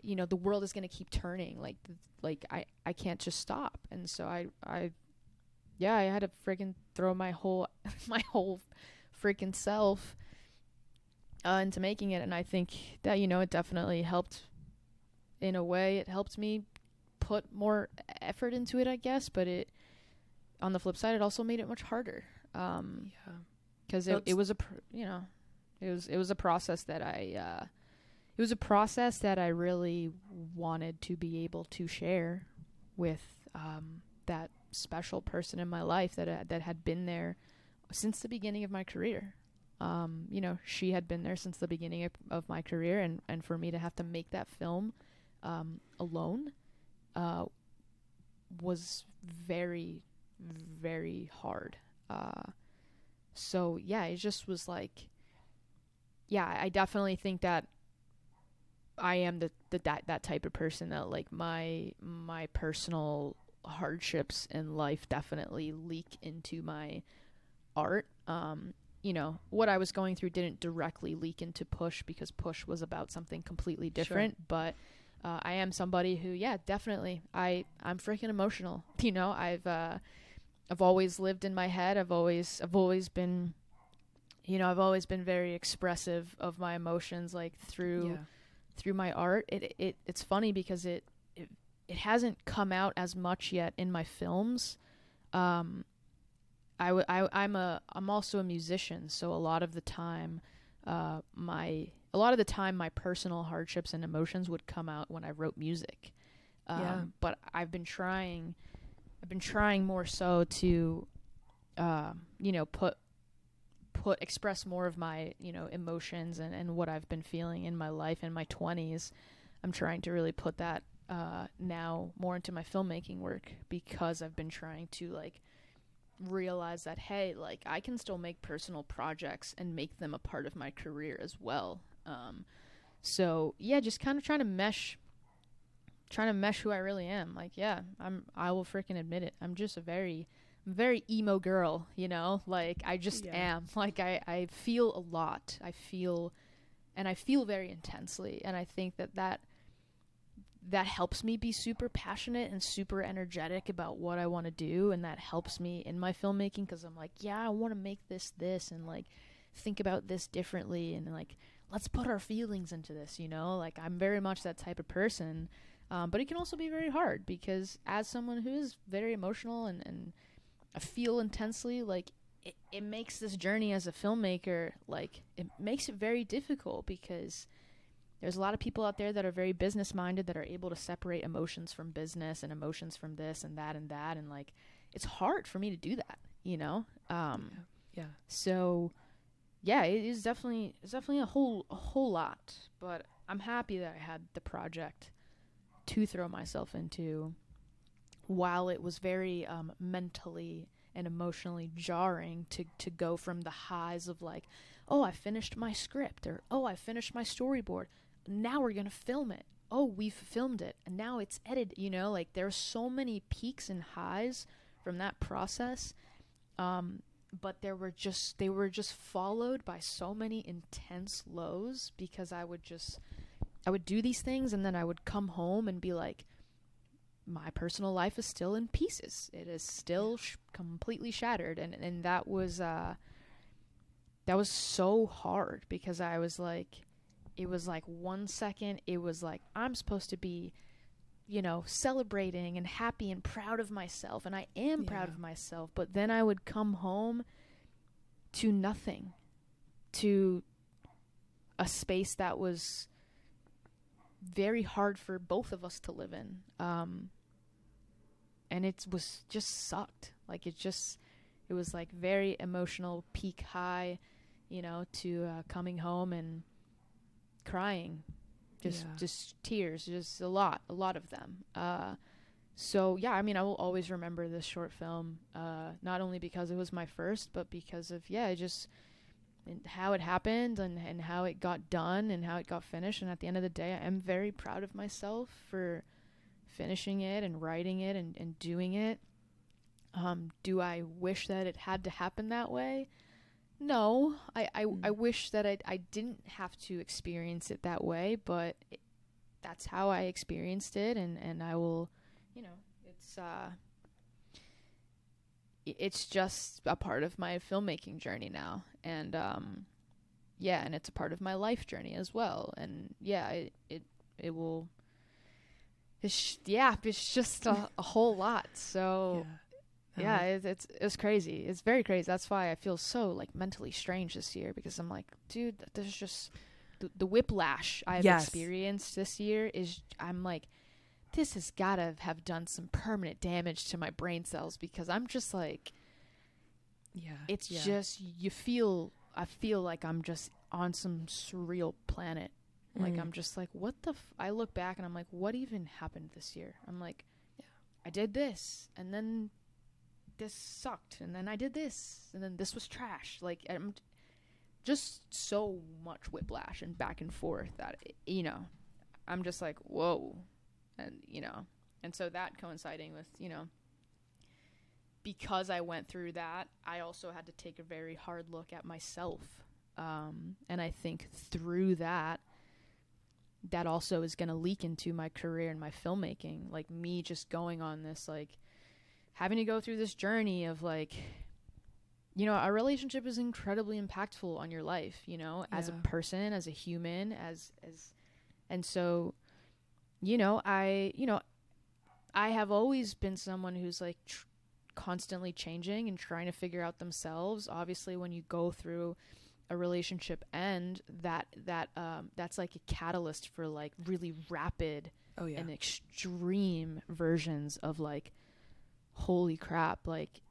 You know, the world is gonna keep turning. Like, th- like I, I can't just stop. And so I, I, yeah, I had to freaking throw my whole, my whole freaking self uh, into making it. And I think that you know, it definitely helped. In a way, it helped me put more effort into it, I guess. But it, on the flip side, it also made it much harder um Yeah. because it, it was a pr- you know it was it was a process that i uh it was a process that i really wanted to be able to share with um that special person in my life that uh, that had been there since the beginning of my career um you know she had been there since the beginning of, of my career and and for me to have to make that film um alone uh was very very hard. Uh so yeah it just was like yeah i definitely think that i am the, the that that type of person that like my my personal hardships in life definitely leak into my art. Um you know what i was going through didn't directly leak into push because push was about something completely different but uh, i am somebody who yeah definitely i i'm freaking emotional you know i've uh I've always lived in my head. I've always I've always been you know, I've always been very expressive of my emotions like through Yeah. through my art. It it it's funny because it it, it hasn't come out as much yet in my films. Um I, w- I I'm a I'm also a musician, so a lot of the time uh my a lot of the time my personal hardships and emotions would come out when I wrote music. Um Yeah. but I've been trying I've been trying more so to, uh, you know, put put express more of my you know emotions and, and what I've been feeling in my life in my twenties. I'm trying to really put that uh, now more into my filmmaking work because I've been trying to like realize that hey, like I can still make personal projects and make them a part of my career as well. Um, so yeah, just kind of trying to mesh trying to mesh who I really am. Like, yeah, I'm I will freaking admit it. I'm just a very very emo girl, you know? Like I just Yeah. am. Like I I feel a lot. I feel and I feel very intensely and I think that that that helps me be super passionate and super energetic about what I want to do and that helps me in my filmmaking cuz I'm like, yeah, I want to make this this and like think about this differently and like let's put our feelings into this, you know? Like I'm very much that type of person. Um, but it can also be very hard because as someone who is very emotional and, and I feel intensely, like it, it makes this journey as a filmmaker, like it makes it very difficult because there's a lot of people out there that are very business minded that are able to separate emotions from business and emotions from this and that and that. And like, it's hard for me to do that, you know? Um, Yeah. so yeah, it is definitely it's definitely a whole a whole lot, but I'm happy that I had the project to throw myself into while it was very um, mentally and emotionally jarring to to go from the highs of like, oh, I finished my script or oh, I finished my storyboard. Now we're going to film it. Oh, we've filmed it and now it's edited, you know, like there's so many peaks and highs from that process. Um but there were just they were just followed by so many intense lows because I would just I would do these things and then I would come home and be like my personal life is still in pieces. It is still sh- completely shattered and and that was uh that was so hard because I was like it was like one second it was like I'm supposed to be you know, celebrating and happy and proud of myself. And I am proud of myself. But then I would come home to nothing, to a space that was very hard for both of us to live in. Um, and it was just sucked. Like it just, it was like very emotional peak high, you know, to uh, coming home and crying just Yeah. just tears just a lot a lot of them uh so yeah i mean i will always remember this short film uh not only because it was my first but because of yeah it just and how it happened and and how it got done and how it got finished. And at the end of the day i am very proud of myself for finishing it and writing it and, and doing it. Um do i wish that it had to happen that way? No, I, I, Mm. I wish that I, I didn't have to experience it that way, but it, that's how I experienced it, and, and I will, you know, it's uh, it's just a part of my filmmaking journey now, and um, yeah, and it's a part of my life journey as well, and yeah, it it, it will. It's yeah, it's just a, a whole lot. So yeah, Uh, it's, it's it's crazy. It's very crazy. That's why I feel so like mentally strange this year because I'm like, dude, th- there's just the, the whiplash I've Yes. experienced this year is I'm like, this has gotta have done some permanent damage to my brain cells because I'm just like, yeah. it's yeah. just you feel I feel like I'm just on some surreal planet. Like Mm. I'm just like, what the? F-? I look back and I'm like, what even happened this year? I'm like, Yeah. I did this, and then this sucked, and then I did this, and then this was trash. Like I'm just so much whiplash and back and forth that you know, I'm just like, whoa, and you know, and so that coinciding with you know because I went through that, I also had to take a very hard look at myself. Um, and I think through that, that also is going to leak into my career and my filmmaking. Like me just going on this, like having to go through this journey of like, you know, a relationship is incredibly impactful on your life, you know, as a person, as a human, as, as, and so, you know, I, you know, I have always been someone who's like tr- constantly changing and trying to figure out themselves. Obviously, when you go through a relationship end, that that um, that's like a catalyst for like really rapid Oh yeah. and extreme versions of like, holy crap! Like,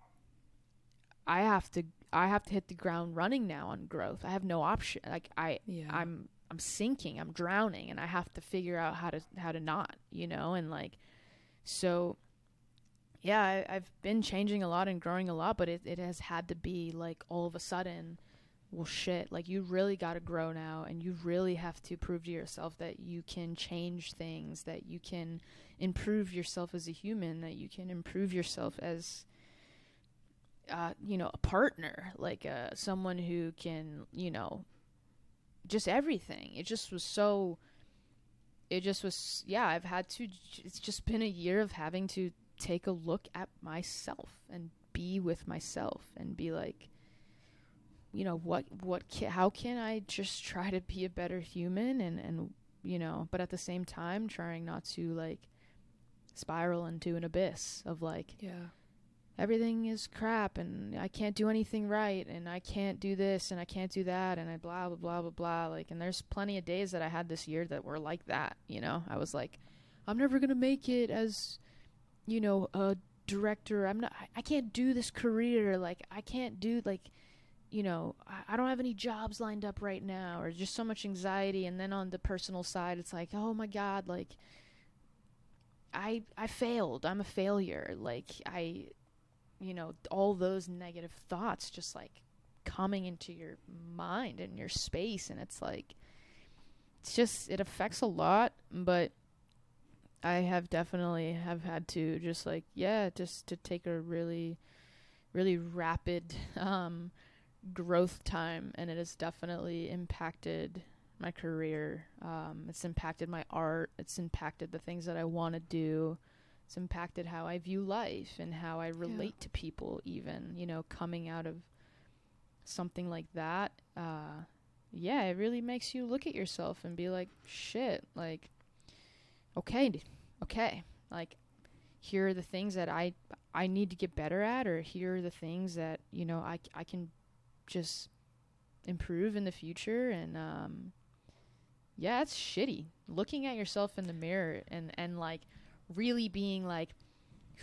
I have to I have to hit the ground running now on growth. I have no option. Like I yeah. I'm I'm sinking, I'm drowning, and I have to figure out how to how to not, you know, and like, so, yeah, I, I've been changing a lot and growing a lot, but it it has had to be like all of a sudden, well, shit, like you really got to grow now, and you really have to prove to yourself that you can change things, that you can improve yourself as a human, that you can improve yourself as uh, you know, a partner, like uh, someone who can, you know, just everything. It just was so. It just was, yeah. I've had to. It's just been a year of having to take a look at myself and be with myself and be like, you know, what, what, how can I just try to be a better human and and you know, but at the same time, trying not to like spiral into an abyss of like yeah. Everything is crap and I can't do anything right and I can't do this and I can't do that and I blah blah blah blah blah like and there's plenty of days that I had this year that were like that, you know. I was like I'm never going to make it as you know, a director. I'm not I, can't do this career like I can't do like you know, I, I don't have any jobs lined up right now or just so much anxiety and then on the personal side it's like, "Oh my god, like I I failed. I'm a failure. Like I you know, all those negative thoughts just like coming into your mind and your space and it's like it's just it affects a lot, but I have definitely have had to just like yeah, just to take a really really rapid um growth time and it has definitely impacted my career. Um it's impacted my art, it's impacted the things that I want to do it's impacted how I view life and how I relate to people even, you know, coming out of something like that. Uh yeah, it really makes you look at yourself and be like, shit, like, okay, okay, like, here are the things that I I need to get better at, or here are the things that you know I I can just improve in the future, and um, yeah, it's shitty looking at yourself in the mirror and and like really being like,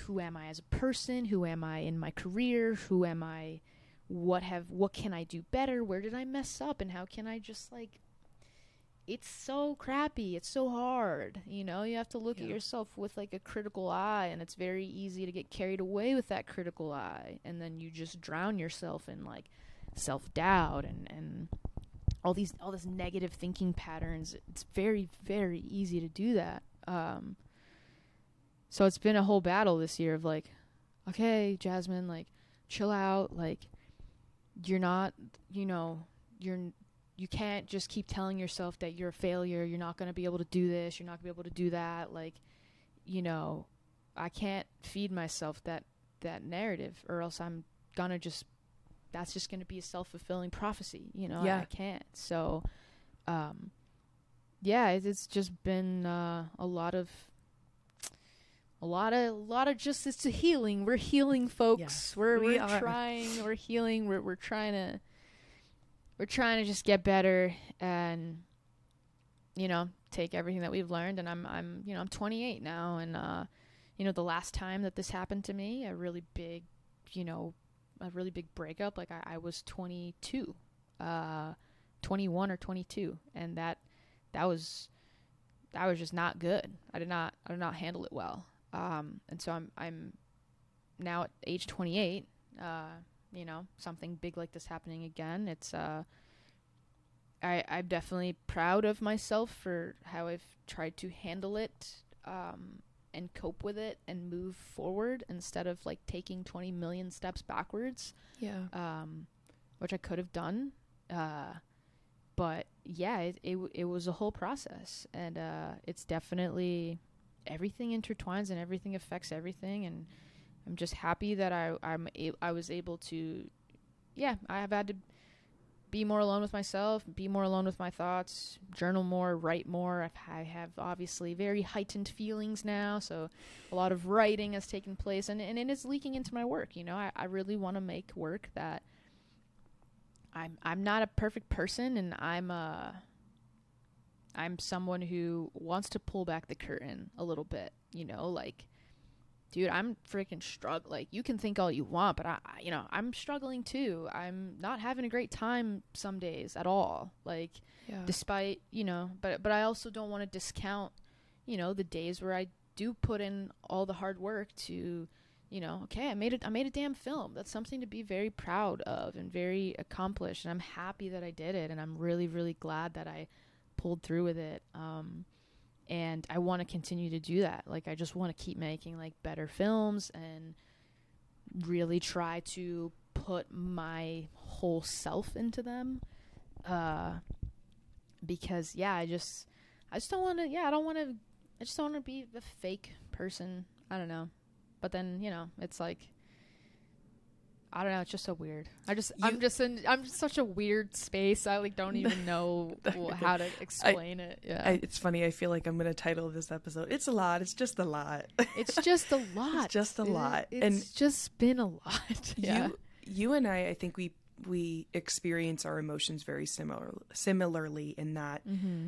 who am I as a person? Who am I in my career? Who am I? what have what can I do better? Where did I mess up and how can I just like it's so crappy. It's so hard. You know, you have to look at yourself with like a critical eye and it's very easy to get carried away with that critical eye and then you just drown yourself in like self-doubt and and all these all this negative thinking patterns. It's very very easy to do that. Um so it's been a whole battle this year of like okay, Jasmine, like chill out, like you're not, you know, you're you can't just keep telling yourself that you're a failure, you're not going to be able to do this, you're not going to be able to do that, like you know, I can't feed myself that that narrative or else I'm going to just that's just going to be a self-fulfilling prophecy, you know? I- Yeah. I, can't. So um yeah, it, it's just been uh, a lot of a lot of a lot of just it's a healing. We're healing folks. we're we we're are. trying. We're healing. We're we're trying to we're trying to just get better and you know, take everything that we've learned and I'm I'm you know, I'm 28 now and uh you know, the last time that this happened to me, a really big, you know, a really big breakup, like I, I was 22. Uh 21 or 22 and that that was that was just not good. I did not I did not handle it well. Um, and so I'm I'm now at age 28. Uh, you know, something big like this happening again. It's uh, I I'm definitely proud of myself for how I've tried to handle it. Um, and cope with it and move forward instead of like taking 20 million steps backwards Yeah. um, which I could have done. Uh, but yeah, it, it it was a whole process, and uh, it's definitely everything intertwines and everything affects everything. And I'm just happy that I I'm a- I was able to, yeah, I have had to be more alone with myself, be more alone with my thoughts, journal more, write more. I've, I have obviously very heightened feelings now, so a lot of writing has taken place, and, and it is leaking into my work. You know, I, I really want to make work that I'm I'm not a perfect person, and I'm uh I'm someone who wants to pull back the curtain a little bit. You know, like. Dude, I'm freaking struggling. Like, you can think all you want, but I, I, you know, I'm struggling too. I'm not having a great time some days at all. Like, Yeah. despite you know but but i also don't want to discount you know the days where i do put in all the hard work to you know okay i made it i made a damn film that's something to be very proud of and very accomplished and i'm happy that i did it and i'm really really glad that i pulled through with it um and i want to continue to do that like i just want to keep making like better films and really try to put my whole self into them uh because yeah, I just I just don't want to yeah, I don't want to I just don't want to be the fake person. I don't know. But then, you know, it's like I don't know, it's just so weird. I just I'm just in I'm just such a weird space. I like don't even know how to explain it. Yeah. I, it's funny. I feel like I'm going to title this episode. It's a lot. It's just a lot. it's just a lot. just a It- lot. It's And just been a lot. yeah. you, you and I, I think we we experience our emotions very similar similarly in that mm-hmm.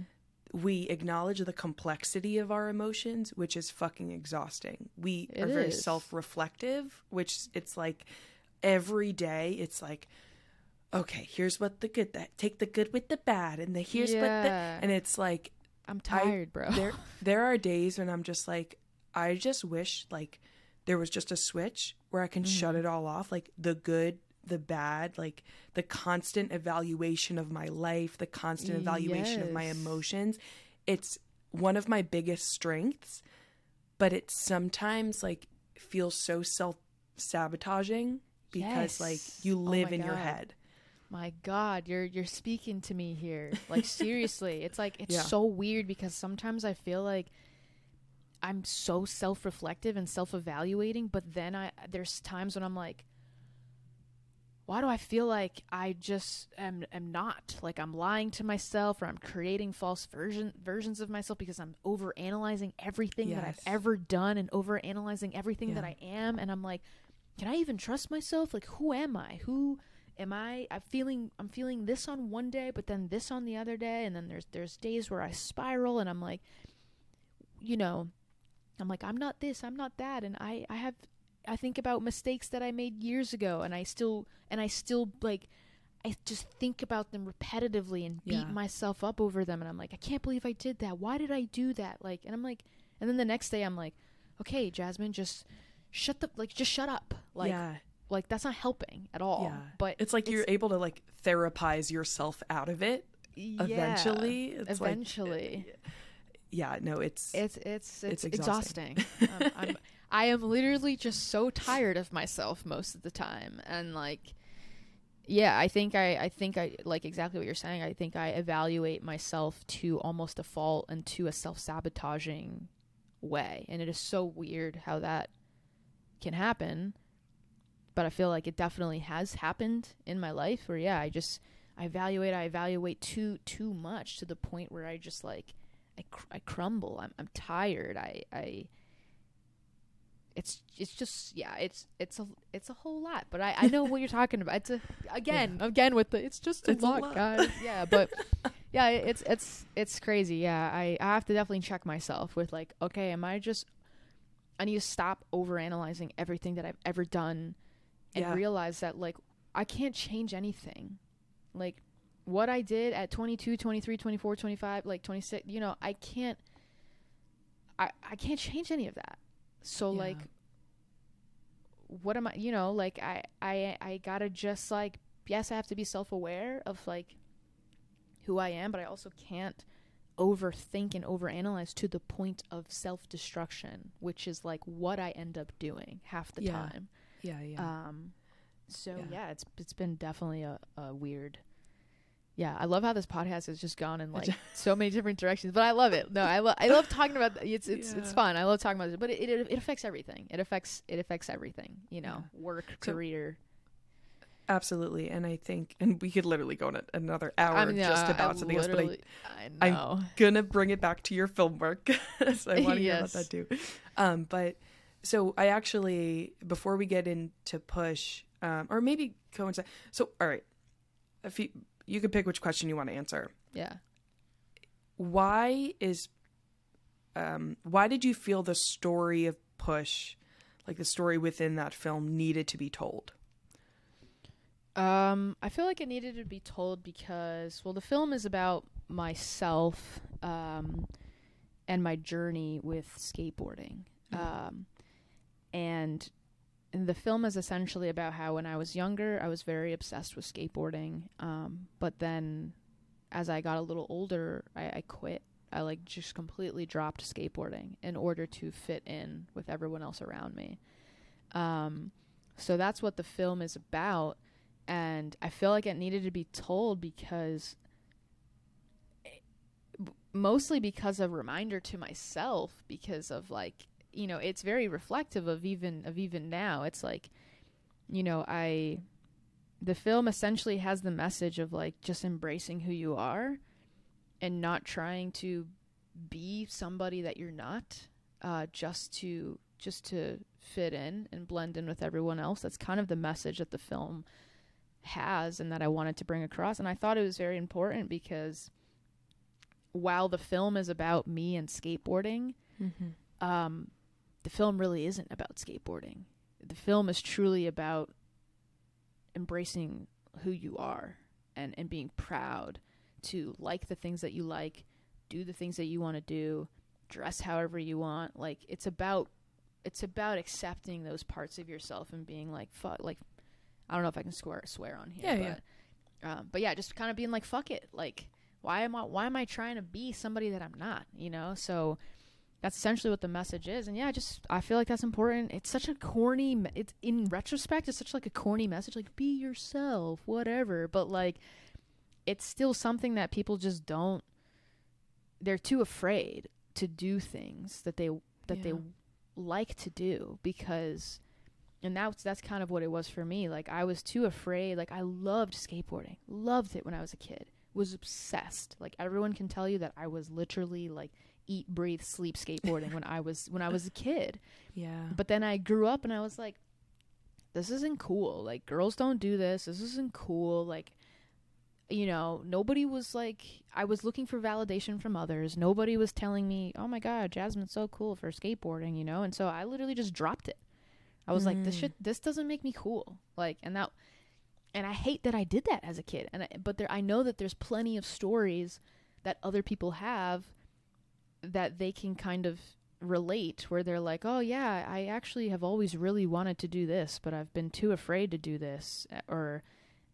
we acknowledge the complexity of our emotions, which is fucking exhausting. We It are very is. self-reflective, which it's like every day it's like okay, here's what the good that take the good with the bad and the here's what the and it's like I'm tired, bro. there there are days when I'm just like I just wish like there was just a switch where I can shut Mm-hmm. it all off like the good the bad like the constant evaluation of my life the constant evaluation of my emotions it's one of my biggest strengths but it sometimes like feels so self sabotaging because like you Oh live my in your head. My God, you're you're speaking to me here. Like seriously, it's like it's Yeah. so weird because sometimes I feel like I'm so self-reflective and self-evaluating, but then I there's times when I'm like, why do I feel like I just am am not? Like I'm lying to myself or I'm creating false version versions of myself because I'm over analyzing everything that I've ever done and over analyzing everything that I am. And I'm like can I even trust myself like who am I who am I I'm feeling I'm feeling this on one day but then this on the other day and then there's there's days where I spiral and I'm like you know I'm like I'm not this I'm not that and I I have I think about mistakes that I made years ago and I still and I still like I just think about them repetitively and beat Yeah. myself up over them and I'm like I can't believe I did that. Why did I do that? Like and I'm like and then the next day I'm like okay, Jasmine, just shut the like just shut up. Like yeah. like that's not helping at all. Yeah. But It's like you're able to like therapize yourself out of it yeah, eventually. It's like- eventually. yeah, no, it's it's it's It's it's, exhausting. exhausting. um, I'm, I am literally just so tired of myself most of the time, and like, yeah, I think I I think I like exactly what you're saying. I think I evaluate myself to almost a fault and to a self sabotaging way, and it is so weird how that can happen. But I feel like it definitely has happened in my life. Where yeah, I just I evaluate I evaluate too too much to the point where I just like I, cr- I crumble. I'm I'm tired. I I it's it's just yeah, it's it's a it's a whole lot. But I I know what you're talking about. It's a again again with the it's just a, It's a lot, lot. guys. Yeah, but yeah, it's it's it's crazy. Yeah, I I have to definitely check myself with like, okay, am I just I need to stop over analyzing everything that I've ever done and Yeah. realize that like I can't change anything. Like what I did at 22, 23, 24, 25, like 26, you know, I can't I I can't change any of that. So Yeah. like what am I, you know, like I I I got to just like yes, I have to be self-aware of like who I am, but I also can't overthink and overanalyze to the point of self-destruction, which is like what I end up doing half the Yeah. time. yeah, yeah. Um, so Yeah. yeah. it's it's been definitely a, a weird. Yeah, I love how this podcast has just gone in like so many different directions, but I love it. No, I love I love talking about it's it's it's Yeah. fun. I love talking about it, but it, it it affects everything. It affects it affects everything. You know, work, So- career. Absolutely. And I think, and we could literally go on another hour I'm just about I'm something else, but I, I I'm gonna bring it back to your film work. so I want to hear about that too. Um, but so I actually, before we get into push, um, or maybe coincide. So, all right, if you, you could pick which question you want to answer. yeah. Why is, um, why did you feel the story of push, like the story within that film, needed to be told? Um, I feel like it needed to be told because, well, the film is about myself, um, and my journey with skateboarding. Um, and the film is essentially about how when I was younger, I was very obsessed with skateboarding. Um, but then as I got a little older, I, I quit. I like just completely dropped skateboarding in order to fit in with everyone else around me. Um, so that's what the film is about and I feel like it needed to be told because b- mostly because of reminder to myself because of like you know it's very reflective of even of even now. It's like you know I the film essentially has the message of like just embracing who you are and not trying to be somebody that you're not uh, just to just to fit in and blend in with everyone else. That's kind of the message that the film has and that I wanted to bring across. And I thought it was very important because while the film is about me and skateboarding, um, the film really isn't about skateboarding. The film is truly about embracing who you are and, and being proud to like the things that you like, do the things that you want to do, dress however you want. Like it's about it's about accepting those parts of yourself and being like fuck like I don't know if I can swear swear on here, Yeah, but yeah. Um, but yeah, just kind of being like fuck it. Like why am I why am I trying to be somebody that I'm not, you know? So that's essentially what the message is. And yeah, just I feel like that's important. It's such a corny it's in retrospect it's such like a corny message like be yourself, whatever, but like it's still something that people just don't they're too afraid to do things that they that they like to do because and that's that's kind of what it was for me like i was too afraid like i loved skateboarding loved it when i was a kid was obsessed like everyone can tell you that i was literally like eat breathe sleep skateboarding when i was when i was a kid Yeah. but then i grew up and i was like this isn't cool like girls don't do this this isn't cool like you know nobody was like i was looking for validation from others nobody was telling me oh my god jasmine's so cool for skateboarding you know and so i literally just dropped it i was like this Mm. shit this doesn't make me cool like and that and i hate that i did that as a kid and I, but there i know that there's plenty of stories that other people have that they can kind of relate where they're like oh yeah i actually have always really wanted to do this but i've been too afraid to do this uh, or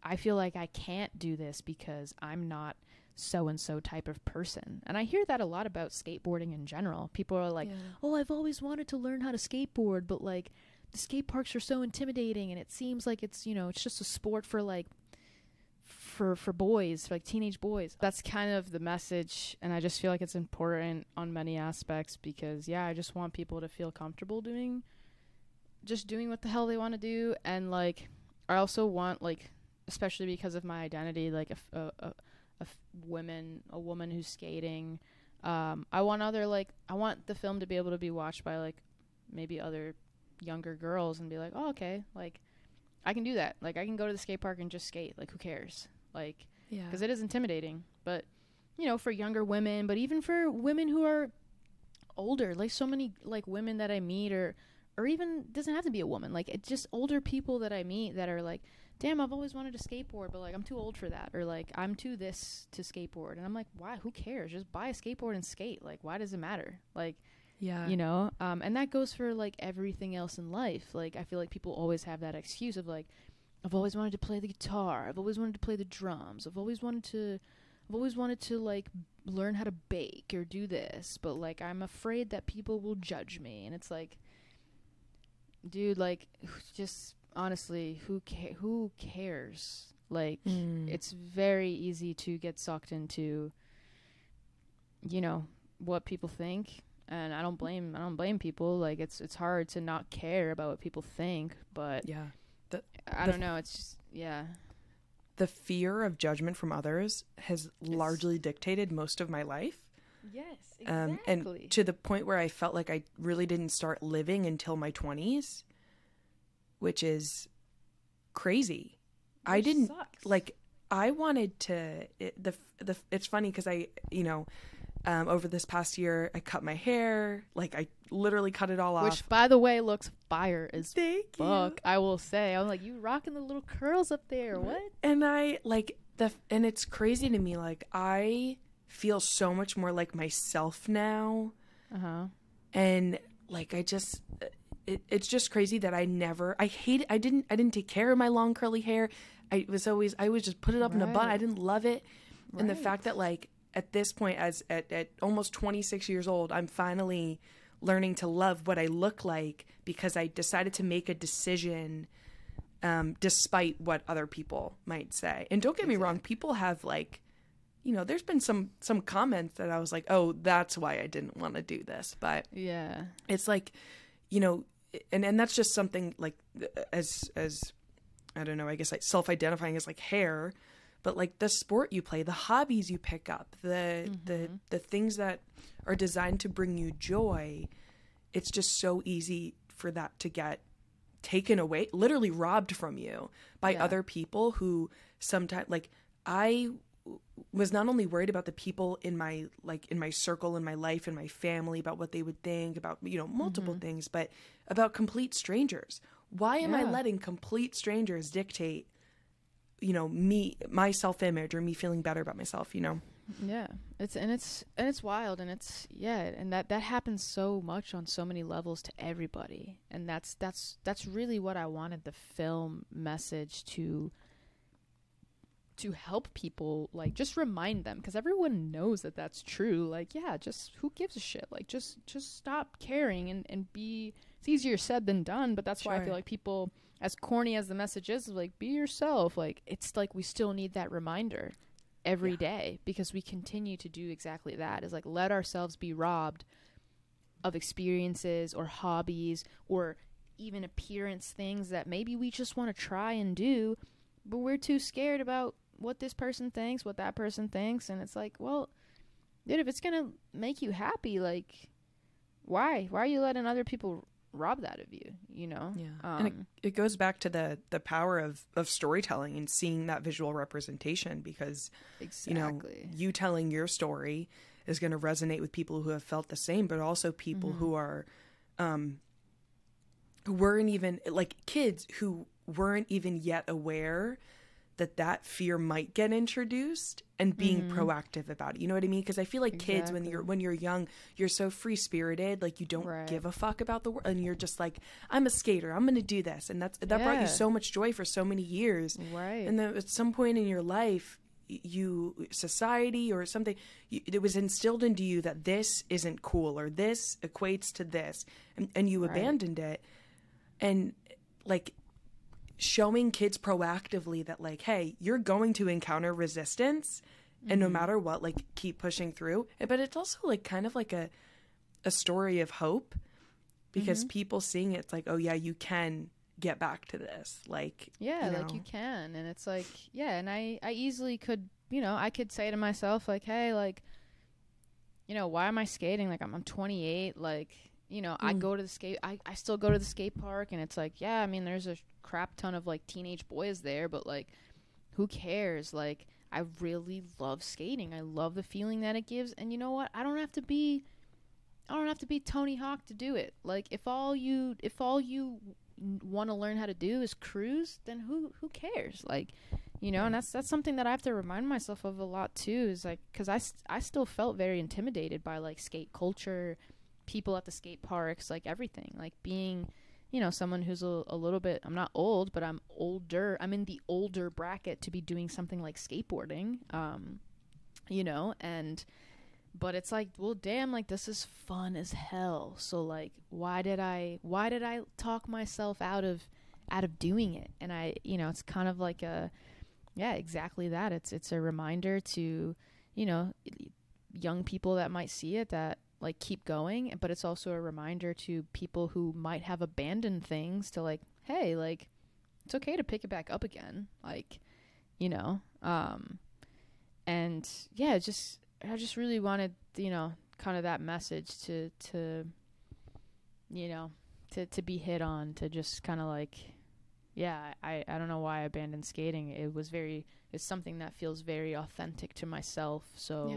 I feel like I can't do this because I'm not so and so type of person. And I hear that a lot about skateboarding in general. People are like, "Oh, I've always wanted to learn how to skateboard, but like skate parks are so intimidating and it seems like it's, you know, it's just a sport for like for for boys, for like teenage boys." That's kind of the message and I just feel like it's important on many aspects because yeah, I just want people to feel comfortable doing just doing what the hell they want to do and like I also want like especially because of my identity, like a women, a woman who's skating. Um, I want other like I want the film to be able to be watched by like maybe other younger girls and be like, oh okay, like I can do that. Like I can go to the skate park and just skate. Like who cares? Like Yeah. because it is intimidating. But you know, for younger women, but even for women who are older, like so many like women that I meet, or or even doesn't have to be a woman. Like it's just older people that I meet that are like, damn, I've always wanted to skateboard, but like I'm too old for that, or like I'm too this to skateboard, and I'm like, why? Who cares? Just buy a skateboard and skate. Like why does it matter? Like yeah. you know? Um, and that goes for like everything else in life. Like i feel like people always have that excuse of like i've always wanted to play the guitar. I've always wanted to play the drums. I've always wanted to i've always wanted to like learn how to bake or do this but like i'm afraid that people will judge me. And it's like dude like just honestly who ca- who cares? Like Mm. it's very easy to get sucked into you know what people think and I don't blame I don't blame people like it's it's hard to not care about what people think but yeah. I the don't know it's just yeah The fear of judgment from others has largely dictated most of my life. yes Um, and to the point where I felt like I really didn't start living until my 20s, which is crazy. I didn't like I wanted to it, the the it's funny cuz I, you know, um, over this past year I cut my hair, like I literally cut it all off. which by the way looks fire as Thank fuck I will say I'm like you rocking the little curls up there what And I like the and it's crazy to me like I feel so much more like myself now. uh-huh and like I just it, it's just crazy that I never I hate I didn't I didn't take care of my long curly hair. I was always I would just put it up in a bun. I didn't love it. And the fact that like at this point as at, at almost 26 years old, I'm finally learning to love what I look like because I decided to make a decision um, despite what other people might say. And don't get me wrong, people have like you know, there's been some some comments that I was like, "Oh, that's why I didn't want to do this." But yeah it's like you know and and that's just something like as as i don't know i guess like self-identifying as like hair but like the sport you play the hobbies you pick up the the mm-hmm. the things that are designed to bring you joy it's just so easy for that to get taken away literally robbed from you by Yeah. other people who sometimes like i was not only worried about the people in my like in my circle in my life in my family about what they would think about you know multiple mm-hmm. things but about complete strangers. Why am i letting complete strangers dictate you know me my self-image or me feeling better about myself you know? Yeah, it's and it's and it's wild and it's yeah, and that that happens so much on so many levels to everybody, and that's that's that's really what I wanted the film message to to help people like just remind them because everyone knows that that's true. Like yeah just who gives a shit? Like just just stop caring and and be it's easier said than done but that's why i feel like people as corny as the message is like be yourself like it's like we still need that reminder every Yeah. day because we continue to do exactly that is like let ourselves be robbed of experiences or hobbies or even appearance things that maybe we just want to try and do, but we're too scared about what this person thinks, what that person thinks, and it's like, well, dude, if it's gonna make you happy, like, why? Why are you letting other people rob that of you? You know? Yeah, Um, and it, it goes back to the the power of of storytelling and seeing that visual representation because exactly. you know you telling your story is going to resonate with people who have felt the same, but also people Mm-hmm. who are um who weren't even like kids who weren't even yet aware that that fear might get introduced and being proactive about it. You know what I mean? Because I feel like kids when you're Mm-hmm. When you're young, you're so free spirited, like you don't Right. give a fuck about the world, and you're just like, I'm a skater, I'm going to do this, and that's that brought you so much joy for so many years. Right. And then at some point in your life, you society or something you, it was instilled into you that this isn't cool or this equates to this and, and you abandoned it and like showing kids proactively that like hey you're going to encounter resistance and no mm-hmm. matter what like keep pushing through. But it's also like kind of like a a story of hope because mm-hmm. people seeing it, it's like oh yeah you can get back to this. Like Yeah, you like you can. And it's like, yeah, and I I easily could, you know, I could say to myself like, "Hey, like you know, why am I skating? Like I'm I'm 28, like, you know, I Mm. go to the skate I I still go to the skate park and it's like, yeah, I mean, there's a crap ton of like teenage boys there, but like who cares? Like I really love skating. I love the feeling that it gives. And you know what? I don't have to be I don't have to be Tony Hawk to do it. Like if all you if all you want to learn how to do is cruise, then who who cares? Like, you know, and that's that's something that I have to remind myself of a lot too. Is like because I I still felt very intimidated by like skate culture, people at the skate parks, like everything, like being. You know, someone who's a, a little bit, I'm not old, but I'm older. I'm in the older bracket to be doing something like skateboarding. Um, you know, and but it's like well damn like this is fun as hell so like why did i why did i talk myself out of out of doing it and i you know it's kind of like a yeah exactly that it's it's a reminder to you know young people that might see it that like keep going but it's also a reminder to people who might have abandoned things to like hey like it's okay to pick it back up again like you know um and yeah just I just really wanted, you know, kind of that message to to you know, to to be hit on to just kind of like yeah, I I don't know why I abandoned skating. It was very it's something that feels very authentic to myself. So,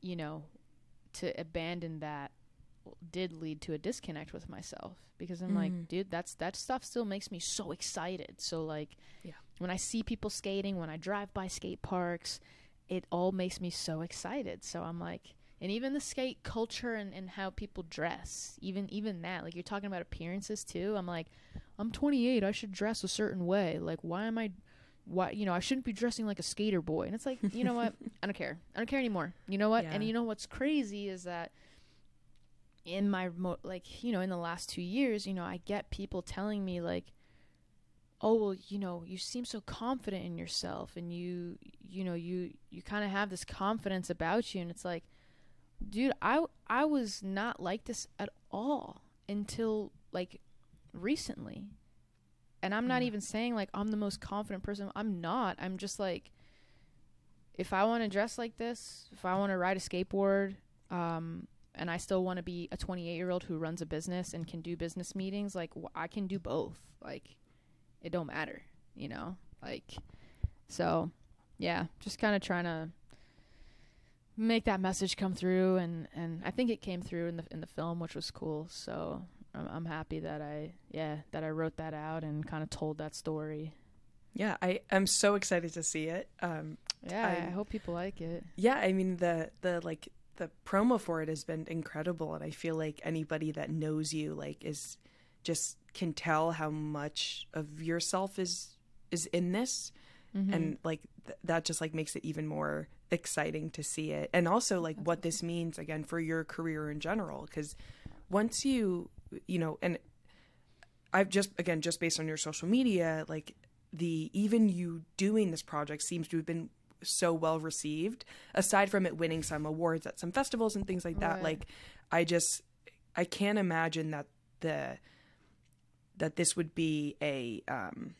you know, to abandon that did lead to a disconnect with myself because I'm Mhm. like, dude, that's that stuff still makes me so excited. So like Yeah. when I see people skating, when I drive by skate parks, it all makes me so excited. So I'm like and even the skate culture and, and how people dress, even even that, like you're talking about appearances too. I'm like, I'm 28, I should dress a certain way. Like why am I why you know, I shouldn't be dressing like a skater boy. And it's like, you know what? I don't care. I don't care anymore. You know what? And you know what's crazy is that in my mo- like you know in the last two years you know i get people telling me like oh well you know you seem so confident in yourself and you you know you you kind of have this confidence about you and it's like dude i i was not like this at all until like recently and i'm not Yeah. even saying like i'm the most confident person i'm not i'm just like if i want to dress like this if i want to ride a skateboard um and I still want to be a 28 year old who runs a business and can do business meetings, like wh- I can do both. Like it don't matter, you know. Like so, yeah, just kind of trying to make that message come through, and and I think it came through in the in the film, which was cool. So I'm, I'm happy that I yeah that I wrote that out and kind of told that story. Yeah, I am so excited to see it. Um, Yeah, I, I- hope people like it. yeah, I mean the the like the promo for it has been incredible, and I feel like anybody that knows you like is just can tell how much of yourself is is in this, Mhm. and like th- that just like makes it even more exciting to see it, and also like what this means again for your career in general, because once you you know and I've just again just based on your social media, like the even you doing this project seems to have been so well received. Aside from it winning some awards at some festivals and things like that, Right. like I just I can't imagine that the that this would be a um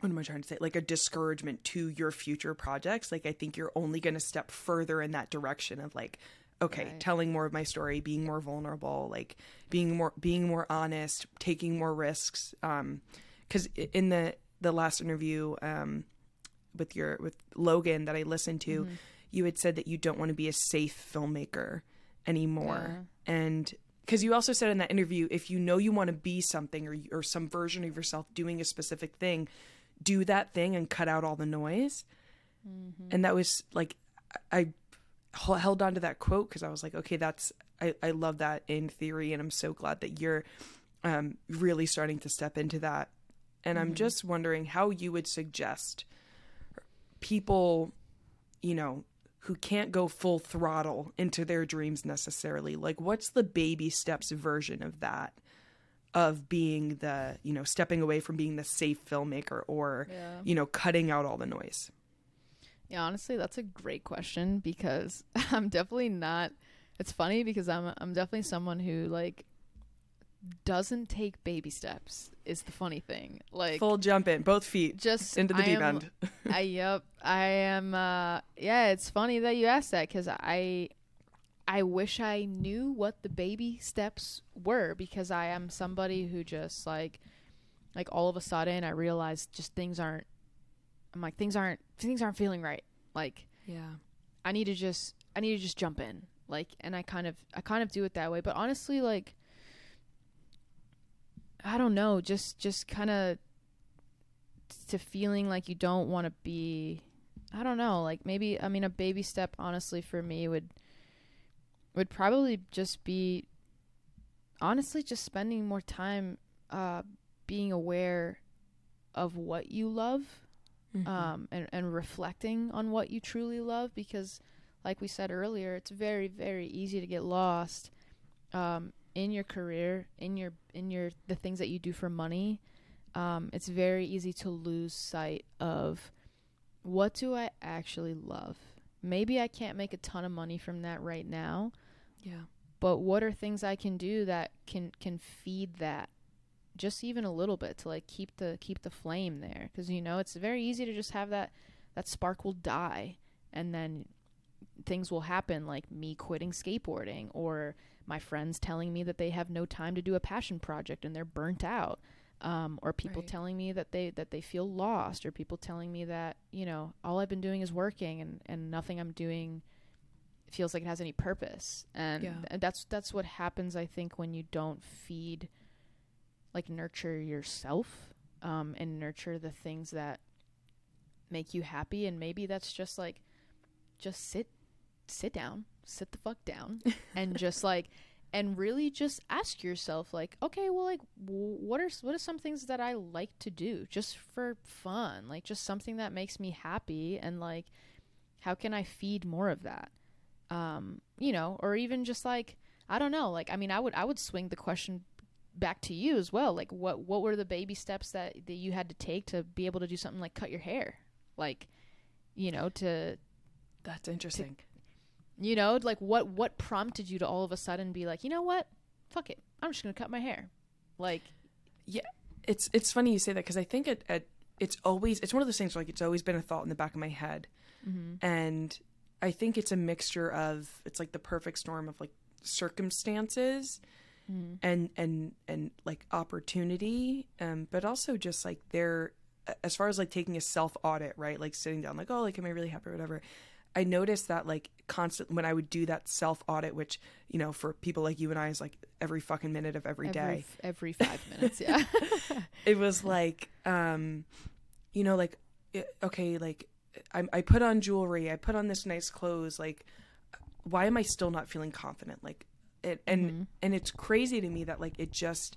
what am I trying to say? Like a discouragement to your future projects. Like I think you're only going to step further in that direction of like, okay, Right. telling more of my story, being more vulnerable, like being more being more honest, taking more risks. Um, because in the the last interview, um, with your with Logan that I listened to, Mm-hmm. you had said that you don't want to be a safe filmmaker anymore, and because you also said in that interview, if you know you want to be something or or some version of yourself doing a specific thing, do that thing and cut out all the noise. And that was like, I held on to that quote because I was like, okay, that's I I love that in theory, and I'm so glad that you're um really starting to step into that. And I'm just wondering how you would suggest people, you know, who can't go full throttle into their dreams necessarily. Like, what's the baby steps version of that? Of being the, you know, stepping away from being the safe filmmaker or, Yeah. you know, cutting out all the noise. Yeah, honestly, that's a great question because I'm definitely not. It's funny because I'm I'm definitely someone who like doesn't take baby steps. Is the funny thing. Like Full jump in, both feet just into the I deep am- end. I yep. I am. Uh, yeah, it's funny that you asked that because I, I wish I knew what the baby steps were because I am somebody who just like, like all of a sudden I realized just things aren't. I'm like things aren't things aren't feeling right. Like Yeah. I need to just I need to just jump in. Like and I kind of I kind of do it that way. But honestly like I don't know, just just kind of to feeling like you don't want to be I don't know, like maybe I mean a baby step honestly for me would would probably just be honestly just spending more time uh being aware of what you love Mm-hmm. um, and, and reflecting on what you truly love because like we said earlier it's very very easy to get lost um, in your career in your in your the things that you do for money um, it's very easy to lose sight of what do i actually love maybe i can't make a ton of money from that right now yeah. but what are things I can do that can can feed that just even a little bit to like keep the keep the flame there because you know it's very easy to just have that that spark will die and then things will happen like me quitting skateboarding or my friends telling me that they have no time to do a passion project and they're burnt out um, or people Right. telling me that they that they feel lost or people telling me that you know all i've been doing is working and and nothing i'm doing feels like it has any purpose and Yeah. that's that's what happens i think when you don't feed like nurture yourself um and nurture the things that make you happy and maybe that's just like just sit sit down sit the fuck down and just like and really just ask yourself like okay well like w- what are what are some things that i like to do just for fun? Like just something that makes me happy and like how can i feed more of that? Um you know or even just like i don't know like i mean i would i would swing the question back to you as well like what what were the baby steps that that you had to take to be able to do something like cut your hair? Like you know to That's interesting. you know like what what prompted you to all of a sudden be like you know what? Fuck it. I'm just gonna cut my hair. Like Yeah. it's it's funny you say that because I think it, it it's always it's one of those things where, like it's always been a thought in the back of my head, mm-hmm. and I think it's a mixture of it's like the perfect storm of like circumstances and and and like opportunity, um, but also just like there as far as like taking a self audit, right? Like sitting down, like oh, like am I really happy? or whatever. I noticed that like constant when I would do that self audit, which you know for people like you and I is like every fucking minute of every day. every, f- every five minutes yeah. It was like um you know like it, okay like I, I put on jewelry i put on this nice clothes like why am i still not feeling confident? Like it and and it's crazy to me that like it just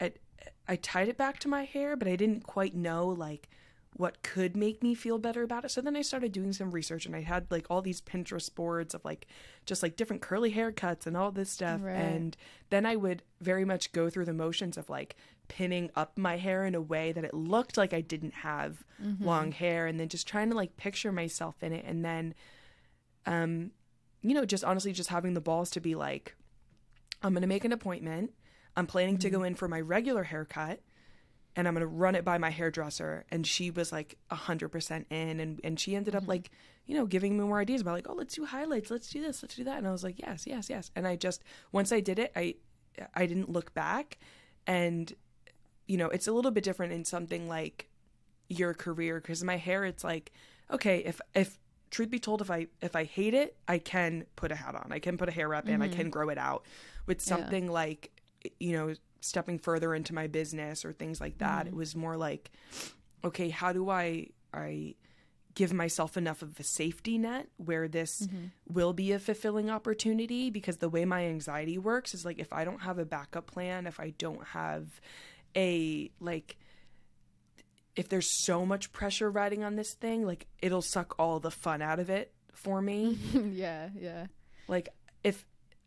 it, i tied it back to my hair but i didn't quite know like what could make me feel better about it. So then i started doing some research and i had like all these pinterest boards of like just like different curly haircuts and all this stuff Right. and then i would very much go through the motions of like pinning up my hair in a way that it looked like i didn't have long hair and then just trying to like picture myself in it and then um you know just honestly just having the balls to be like i'm going to make an appointment I'm planning to go mm-hmm. in for my regular haircut and I'm going to run it by my hairdresser. And she was like 100% in. And, and she ended up mm-hmm. like, you know, giving me more ideas about like, oh, let's do highlights. Let's do this. Let's do that. And I was like, yes, yes, yes. And I just, once I did it, I, I didn't look back. And, you know, it's a little bit different in something like your career because my hair, it's like, okay, if, if, truth be told if i if i hate it i can put a hat on. I can put a hair wrap in. I can mm-hmm. grow it out with something like you know stepping further into my business or things like that. It mm-hmm. was more like okay how do i i give myself enough of a safety net where this mm-hmm. will be a fulfilling opportunity? Because the way my anxiety works is like if i don't have a backup plan if i don't have a like if there's so much pressure riding on this thing like it'll suck all the fun out of it for me yeah, yeah. like if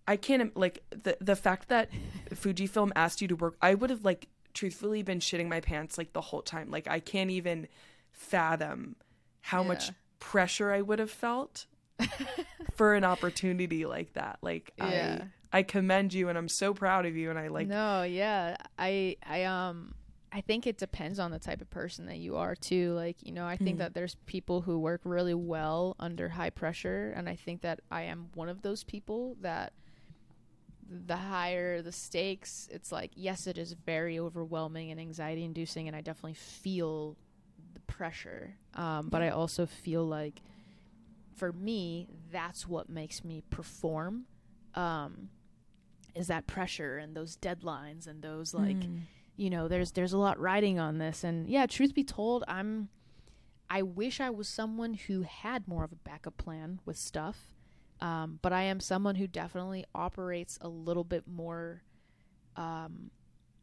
I can't like the the fact that Fujifilm asked you to work, I would have like truthfully been shitting my pants like the whole time. Like I can't even fathom how much pressure I would have felt for an opportunity like that. Like Yeah. I I commend you and I'm so proud of you and I like no, yeah. I I um I think it depends on the type of person that you are too. Like, you know, I think that there's people who work really well under high pressure and I think that I am one of those people that the higher the stakes, it's like yes, it is very overwhelming and anxiety inducing and I definitely feel the pressure. Um but I also feel like for me, that's what makes me perform. Um is that pressure and those deadlines and those like you know there's there's a lot riding on this. And yeah truth be told i'm i wish i was someone who had more of a backup plan with stuff. Um, but i am someone who definitely operates a little bit more um,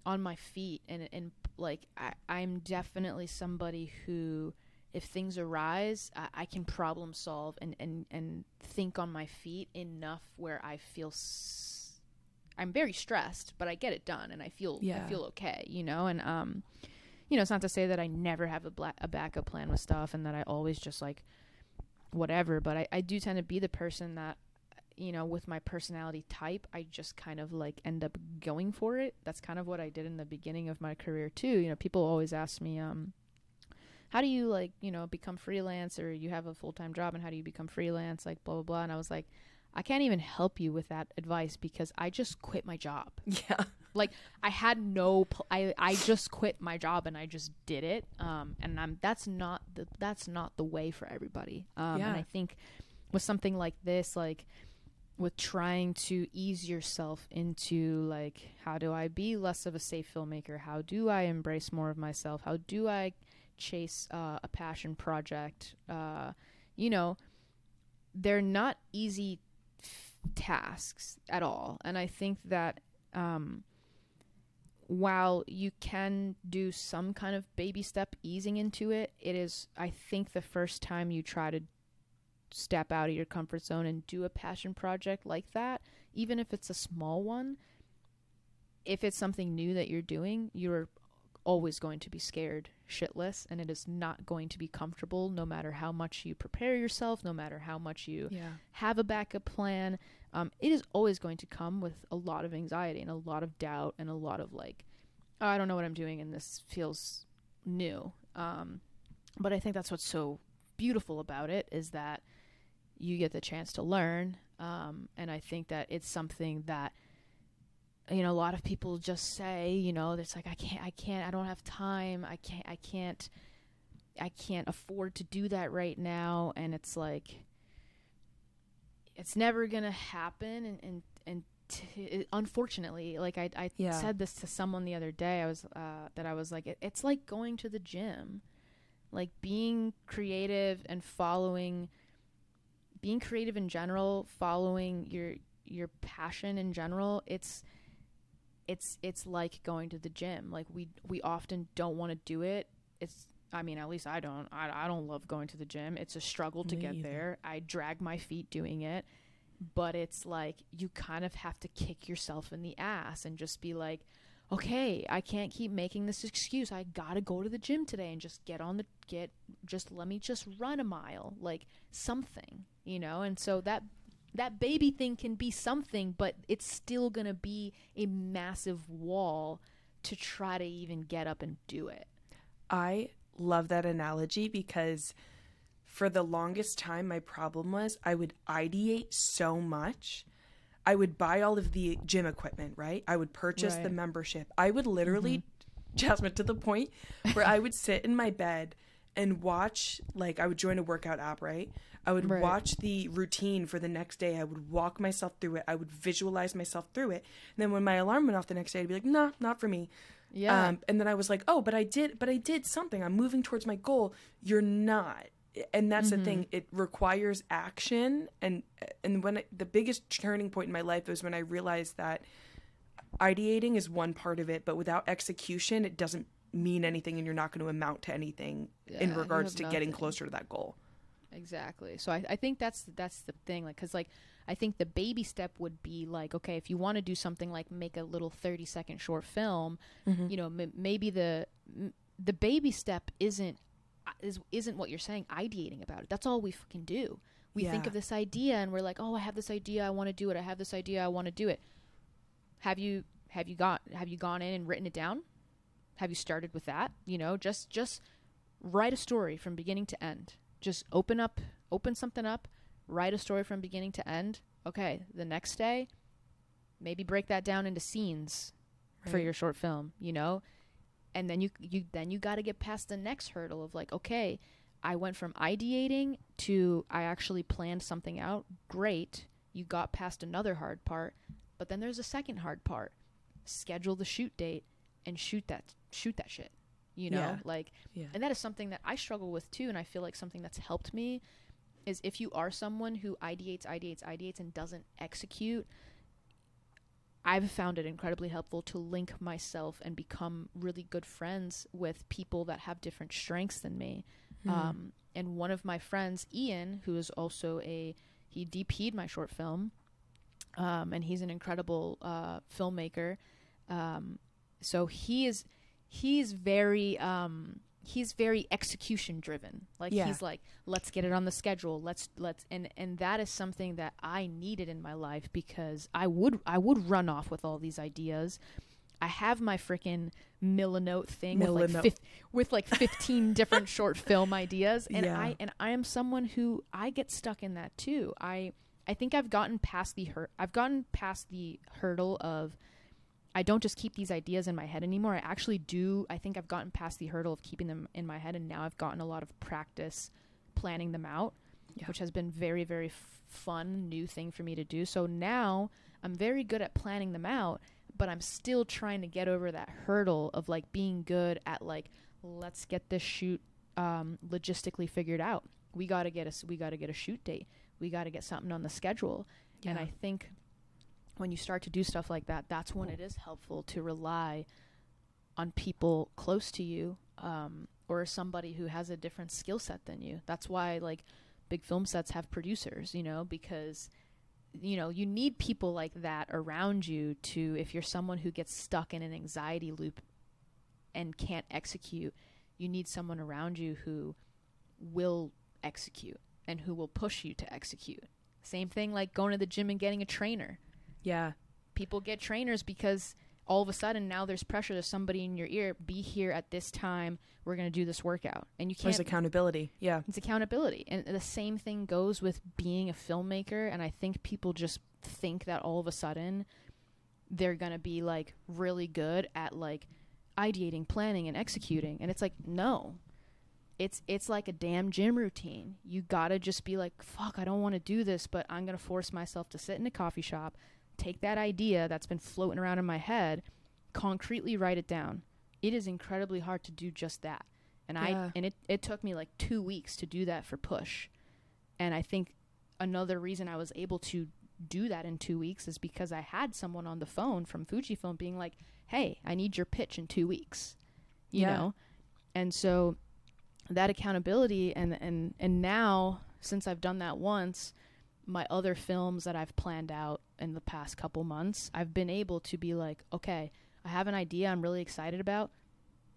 on my feet. And and like I, i'm definitely somebody who if things arise I, I can problem solve and, and and think on my feet enough where i feel s- i'm very stressed but i get it done and i feel i feel okay you know? And um you know it's not to say that i never have a, bla- a backup plan with stuff and that i always just like whatever but I, I do tend to be the person that you know with my personality type i just kind of like end up going for it. That's kind of what i did in the beginning of my career too. You know people always ask me um how do you like you know become freelance or you have a full-time job and how do you become freelance? Like blah blah blah. And i was like i can't even help you with that advice because i just quit my job. Yeah. like i had no pl- i i just quit my job and i just did it um and i'm that's not the that's not the way for everybody. Um Yeah. and i think with something like this like with trying to ease yourself into like how do i be less of a safe filmmaker? How do i embrace more of myself? How do i chase uh, a passion project? Uh you know they're not easy tasks at all. And i think that um while you can do some kind of baby step easing into it, it is, I think, the first time you try to step out of your comfort zone and do a passion project like that, even if it's a small one, if it's something new that you're doing, you're always going to be scared shitless and it is not going to be comfortable no matter how much you prepare yourself, no matter how much you Yeah. have a backup plan. Um, it is always going to come with a lot of anxiety and a lot of doubt and a lot of like, oh, I don't know what I'm doing and this feels new. Um, but I think that's what's so beautiful about it is that you get the chance to learn. Um, and I think that it's something that you know a lot of people just say you know it's like i can't i can't i don't have time. I can't i can't i can't afford to do that right now. And it's like it's never gonna happen. And and, and t- unfortunately like i, I Yeah. said this to someone the other day. I was uh, that i was like it, it's like going to the gym. Like being creative and following being creative in general following your your passion in general it's it's it's like going to the gym. Like we we often don't want to do it. It's i mean at least i don't. I, I don't love going to the gym. It's a struggle to Me get either. there. I drag my feet doing it. But it's like you kind of have to kick yourself in the ass and just be like okay i can't keep making this excuse. I gotta go to the gym today and just get on the get just let me just run a mile like something you know? And so that that baby thing can be something, but it's still going to be a massive wall to try to even get up and do it. I love that analogy because for the longest time, my problem was I would ideate so much. I would buy all of the gym equipment, right? I would purchase the membership. I would literally, mm-hmm. Jasmine, to the point where I would sit in my bed and watch, like, I would join a workout app, right? I would Right. watch the routine for the next day. I would walk myself through it. I would visualize myself through it. And then when my alarm went off the next day, I'd be like, nah, not for me. Yeah. Um, and then I was like, oh, but I did, but I did something. I'm moving towards my goal. You're not. And that's the thing. It requires action. And and when I, the biggest turning point in my life was when I realized that ideating is one part of it, but without execution, it doesn't mean anything, and you're not going to amount to anything Yeah, in regards to getting closer to that goal. Exactly. So I, I think that's that's the thing. Like, cause like I think the baby step would be like, okay, if you want to do something like make a little thirty second short film, you know, m- maybe the m- the baby step isn't uh, is isn't what you're saying. Ideating about it. That's all we fucking do. We think of this idea and we're like, oh, I have this idea. I want to do it. I have this idea. I want to do it. Have you have you got have you gone in and written it down? Have you started with that? You know, just just write a story from beginning to end. Just open up, open something up, write a story from beginning to end. Okay, the next day, maybe break that down into scenes for your short film, you know? And then you you then you got to get past the next hurdle of like, okay, I went from ideating to I actually planned something out. Great. You got past another hard part, but then there's a second hard part. Schedule the shoot date and shoot that shoot that shit. You know, Yeah. like Yeah. and that is something that I struggle with too and I feel like something that's helped me is if you are someone who ideates ideates ideates and doesn't execute I've found it incredibly helpful to link myself and become really good friends with people that have different strengths than me. Um, and one of my friends, Ian, who is also a he DP'd my short film, um, and he's an incredible uh, filmmaker. Um, so he is he's very um, he's very execution driven. Like Yeah. he's like, let's get it on the schedule. Let's let's and and that is something that I needed in my life because I would I would run off with all these ideas. I have my freaking Milanote thing with like fif- with like 15 different short film ideas and Yeah. I and I am someone who I get stuck in that too. I I think I've gotten past the hurt I've gotten past the hurdle of I don't just keep these ideas in my head anymore. I actually do. I think I've gotten past the hurdle of keeping them in my head, and now I've gotten a lot of practice planning them out, Yeah. which has been very, very f- fun, new thing for me to do. So now I'm very good at planning them out, but I'm still trying to get over that hurdle of like being good at like let's get this shoot um, logistically figured out. We got to get a we got to get a shoot date. We got to get something on the schedule. And I think when you start to do stuff like that, that's when it is helpful to rely on people close to you um, or somebody who has a different skill set than you. That's why like big film sets have producers, you know, because you know you need people like that around you to if you're someone who gets stuck in an anxiety loop and can't execute you need someone around you who will execute and who will push you to execute same thing like going to the gym and getting a trainer Yeah. people get trainers because all of a sudden now there's pressure there's somebody in your ear be here at this time we're going to do this workout and you can't There's accountability. Yeah. it's accountability and the same thing goes with being a filmmaker and i think people just think that all of a sudden they're going to be like really good at like ideating planning and executing and it's like no it's it's like a damn gym routine you got to just be like fuck i don't want to do this but i'm going to force myself to sit in a coffee shop take that idea that's been floating around in my head concretely write it down it is incredibly hard to do just that and Yeah. i and it, it took me like two weeks to do that for push and i think another reason i was able to do that in two weeks is because i had someone on the phone from fujifilm being like hey i need your pitch in two weeks you Yeah. know and so that accountability and and and now since i've done that once my other films that I've planned out in the past couple months, I've been able to be like, okay, I have an idea I'm really excited about.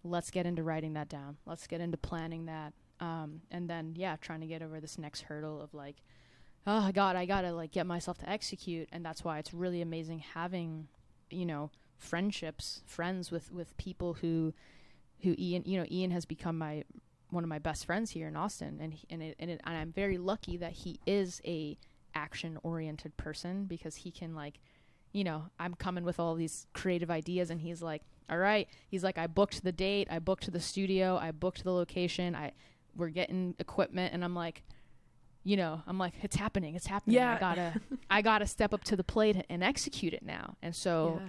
Let's get into writing that down. Let's get into planning that. Um, and then, yeah, trying to get over this next hurdle of like, oh god i gotta like get myself to execute and that's why it's really amazing having you know friendships friends with with people who who ian you know ian has become my one of my best friends here in austin and he, and, it, and, it, and i'm very lucky that he is a action oriented person because he can like you know i'm coming with all these creative ideas and he's like all right he's like i booked the date i booked the studio i booked the location i we're getting equipment and i'm like you know, I'm like, it's happening, it's happening. Yeah. I gotta, I gotta step up to the plate and execute it now. And so,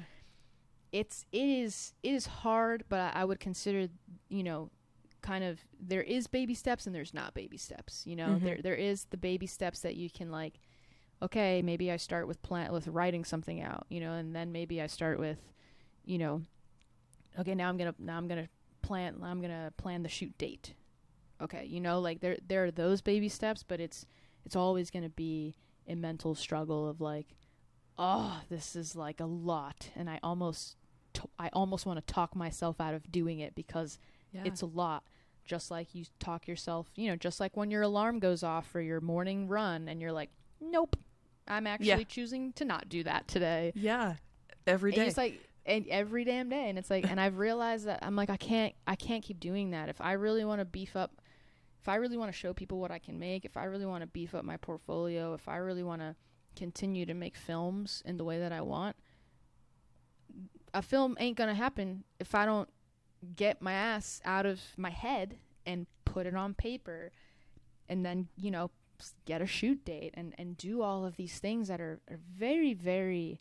it's it is it is hard, but I, I would consider, you know, kind of there is baby steps and there's not baby steps. You know, Mhm. there there is the baby steps that you can like, okay, maybe I start with plant with writing something out, you know, and then maybe I start with, you know, okay, now I'm gonna now I'm gonna plan I'm gonna plan the shoot date okay you know like there there are those baby steps but it's it's always going to be a mental struggle of like oh this is like a lot and i almost t- i almost want to talk myself out of doing it because Yeah. it's a lot just like you talk yourself you know just like when your alarm goes off for your morning run and you're like nope i'm actually Yeah. choosing to not do that today yeah. Every day. and it's like and every damn day and it's like and i've realized that i'm like i can't i can't keep doing that if i really want to beef up if i really want to show people what i can make if i really want to beef up my portfolio if i really want to continue to make films in the way that i want a film ain't gonna happen if i don't get my ass out of my head and put it on paper and then you know get a shoot date and and do all of these things that are, are very very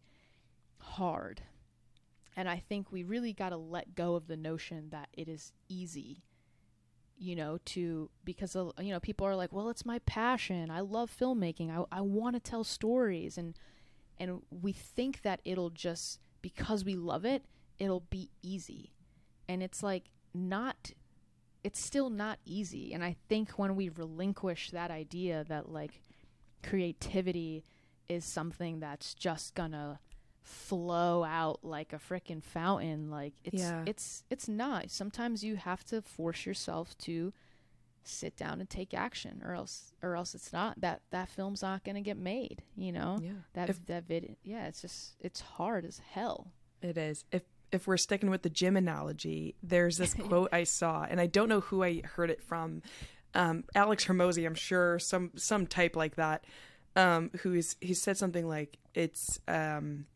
hard and I think we really got to let go of the notion that it is easy, you know, to because you know people are like, well, it's my passion. I love filmmaking. I I want to tell stories, and and we think that it'll just because we love it, it'll be easy, and it's like not. It's still not easy, and I think when we relinquish that idea that like creativity is something that's just gonna flow out like a freaking fountain like it's Yeah. it's it's not sometimes you have to force yourself to sit down and take action or else or else it's not that that film's not going to get made you know yeah. that If- that vid yeah it's just it's hard as hell It is. If if we're sticking with the gym analogy, there's this quote I saw, and I don't know who I heard it from. Um, Alex Hormozi, I'm sure some some type like that. Um, who's he said something like it's um,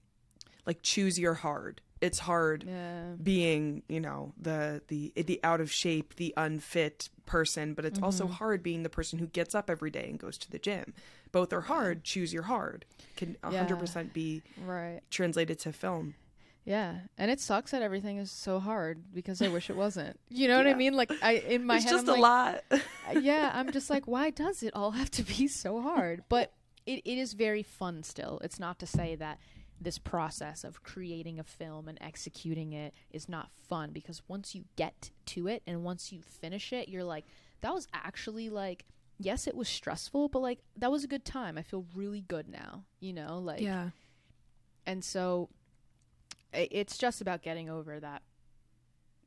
like choose your hard. It's hard yeah being you know the the the out of shape, the unfit person, but it's also Mhm. hard being the person who gets up every day and goes to the gym. Both are hard. Choose your hard can 100% be right translated to film. Yeah and it sucks that everything is so hard because i wish it wasn't you know what i mean like i in my head it's head just I'm a like, lot. Uh, yeah, I'm just like, why does it all have to be so hard? But it, it is very fun still. It's not to say that this process of creating a film and executing it is not fun because once you get to it and once you finish it, you're like, that was actually like, yes, it was stressful, but like, that was a good time. I feel really good now, you know? Like, yeah. and so it's just about getting over that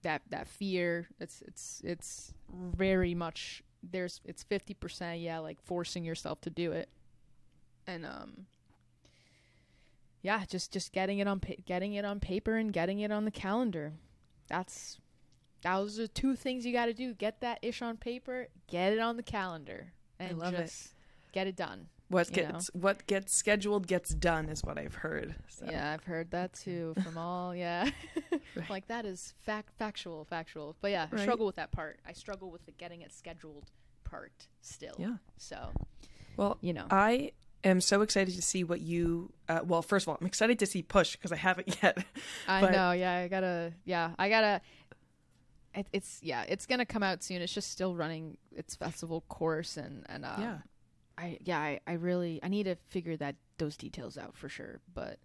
that that fear. It's it's it's very much there's it's 50% yeah like forcing yourself to do it. And um yeah just just getting it on pa- getting it on paper and getting it on the calendar. That's those are two things you got to do. Get that ish on paper get it on the calendar and love it. get it done What gets what gets scheduled gets done is what I've heard. So. Yeah, I've heard that too from all. Yeah, Right. like that is fact, factual, factual. But yeah, I Right. struggle with that part. I struggle with the getting it scheduled part still. Yeah. So Well, you know, I am so excited to see what you. Uh, well, first of all, I'm excited to see Push because I haven't yet. I but- know. Yeah, I gotta. Yeah, I gotta. It, it's yeah, it's gonna come out soon. It's just still running its festival course, and and uh, yeah. I yeah, I, I really I need to figure that those details out for sure. But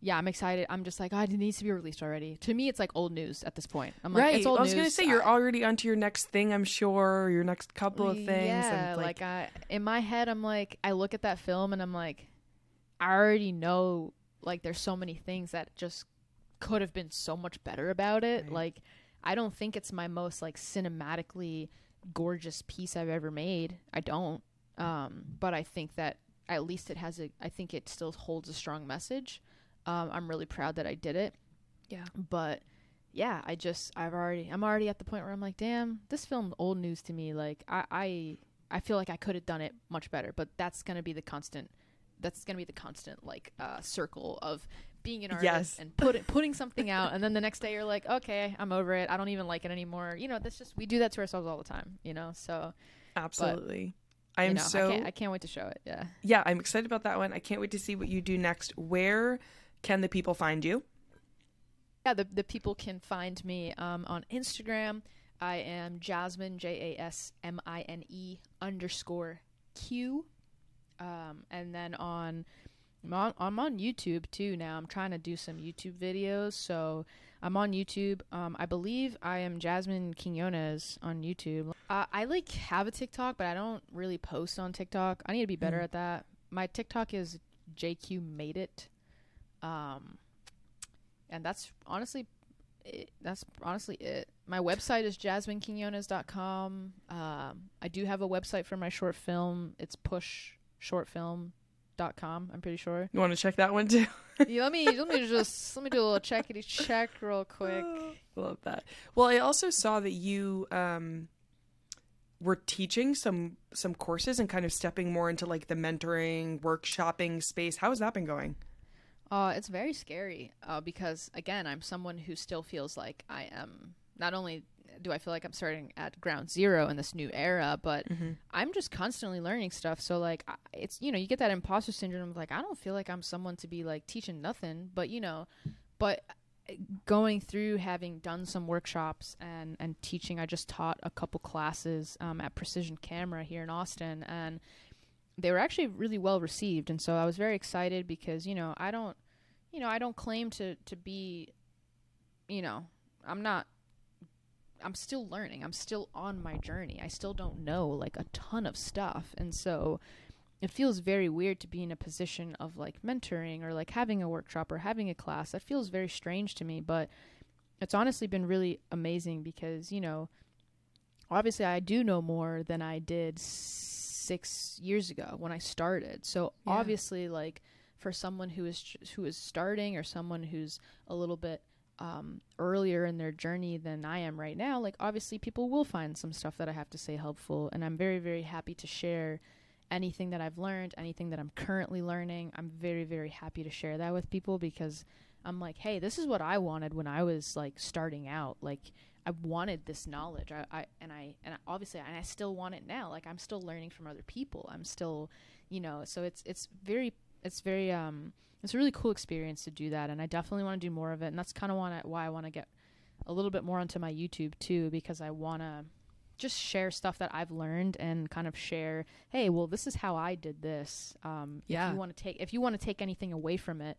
yeah, I'm excited. I'm just like, oh, it needs to be released already. To me, it's like old news at this point. I'm like, right. it's old I was gonna say you're I- already onto your next thing. I'm sure your next couple of things. Yeah, and like, I in my head, I'm like, I look at that film and I'm like, I already know like there's so many things that just could have been so much better about it. Right. Like, I don't think it's my most like cinematically gorgeous piece I've ever made. I don't. Um, but I think that at least it has a I think it still holds a strong message. Um, I'm really proud that I did it. Yeah. But yeah, I just I've already I'm already at the point where I'm like, damn, this film old news to me. Like I I, I feel like I could have done it much better, but that's gonna be the constant that's gonna be the constant like uh, circle of being an artist Yes. and put putting something out and then the next day you're like, Okay, I'm over it. I don't even like it anymore. You know, that's just we do that to ourselves all the time, you know? So Absolutely. I you am know, so I can't I can't wait to show it. Yeah. yeah, I'm excited about that one. I can't wait to see what you do next. Where can the people find you? yeah, the the people can find me um, on Instagram. I am Jasmine J A S M I N E underscore Q, um, and then on I'm on I'm on YouTube too now. I'm trying to do some YouTube videos, so I'm on YouTube. Um, I believe I am Jasmine Quinones on YouTube. Uh, I like have a TikTok, but I don't really post on TikTok. I need to be better Mhm. at that. My TikTok is JQ made it. Um, and that's honestly it, that's honestly it. My website is jasminequinones.com. Um, I do have a website for my short film. It's pushshortfilm.com. I'm pretty sure. You want to check that one too? Yeah, let me let me just let me do a little checkity check real quick. Love that. Well, I also saw that you um were teaching some some courses and kind of stepping more into like the mentoring, workshopping space. How has that been going? Uh, it's very scary uh, because again, I'm someone who still feels like I am. Not only do I feel like I'm starting at ground zero in this new era, but I'm just constantly learning stuff. So like, it's you know, you get that imposter syndrome. Of like, I don't feel like I'm someone to be like teaching nothing, but you know, but uh, going through having done some workshops and and teaching, I just taught a couple classes um, at Precision Camera here in Austin, and they were actually really well received. And so I was very excited because you know I don't, you know, I don't claim to to be, you know, I'm not I'm still learning. I'm still on my journey. I still don't know like a ton of stuff. And so it feels very weird to be in a position of like mentoring or like having a workshop or having a class. That feels very strange to me, but it's honestly been really amazing because, you know, obviously I do know more than I did 6 years ago when I started. So Yeah. obviously like for someone who is who is starting or someone who's a little bit um, earlier in their journey than I am right now, like obviously people will find some stuff that I have to say helpful, and I'm very very happy to share anything that I've learned, anything that I'm currently learning. I'm very very happy to share that with people because I'm like, hey, this is what I wanted when I was like starting out, like. I wanted this knowledge, I, I and I and I, obviously, and I still want it now. Like I'm still learning from other people. I'm still, you know, so it's it's very it's very um it's a really cool experience to do that and i definitely want to do more of it and that's kind of why i want to get a little bit more onto my youtube too because i want to just share stuff that i've learned and kind of share hey well this is how i did this um Yeah. if you want to take if you want to take anything away from it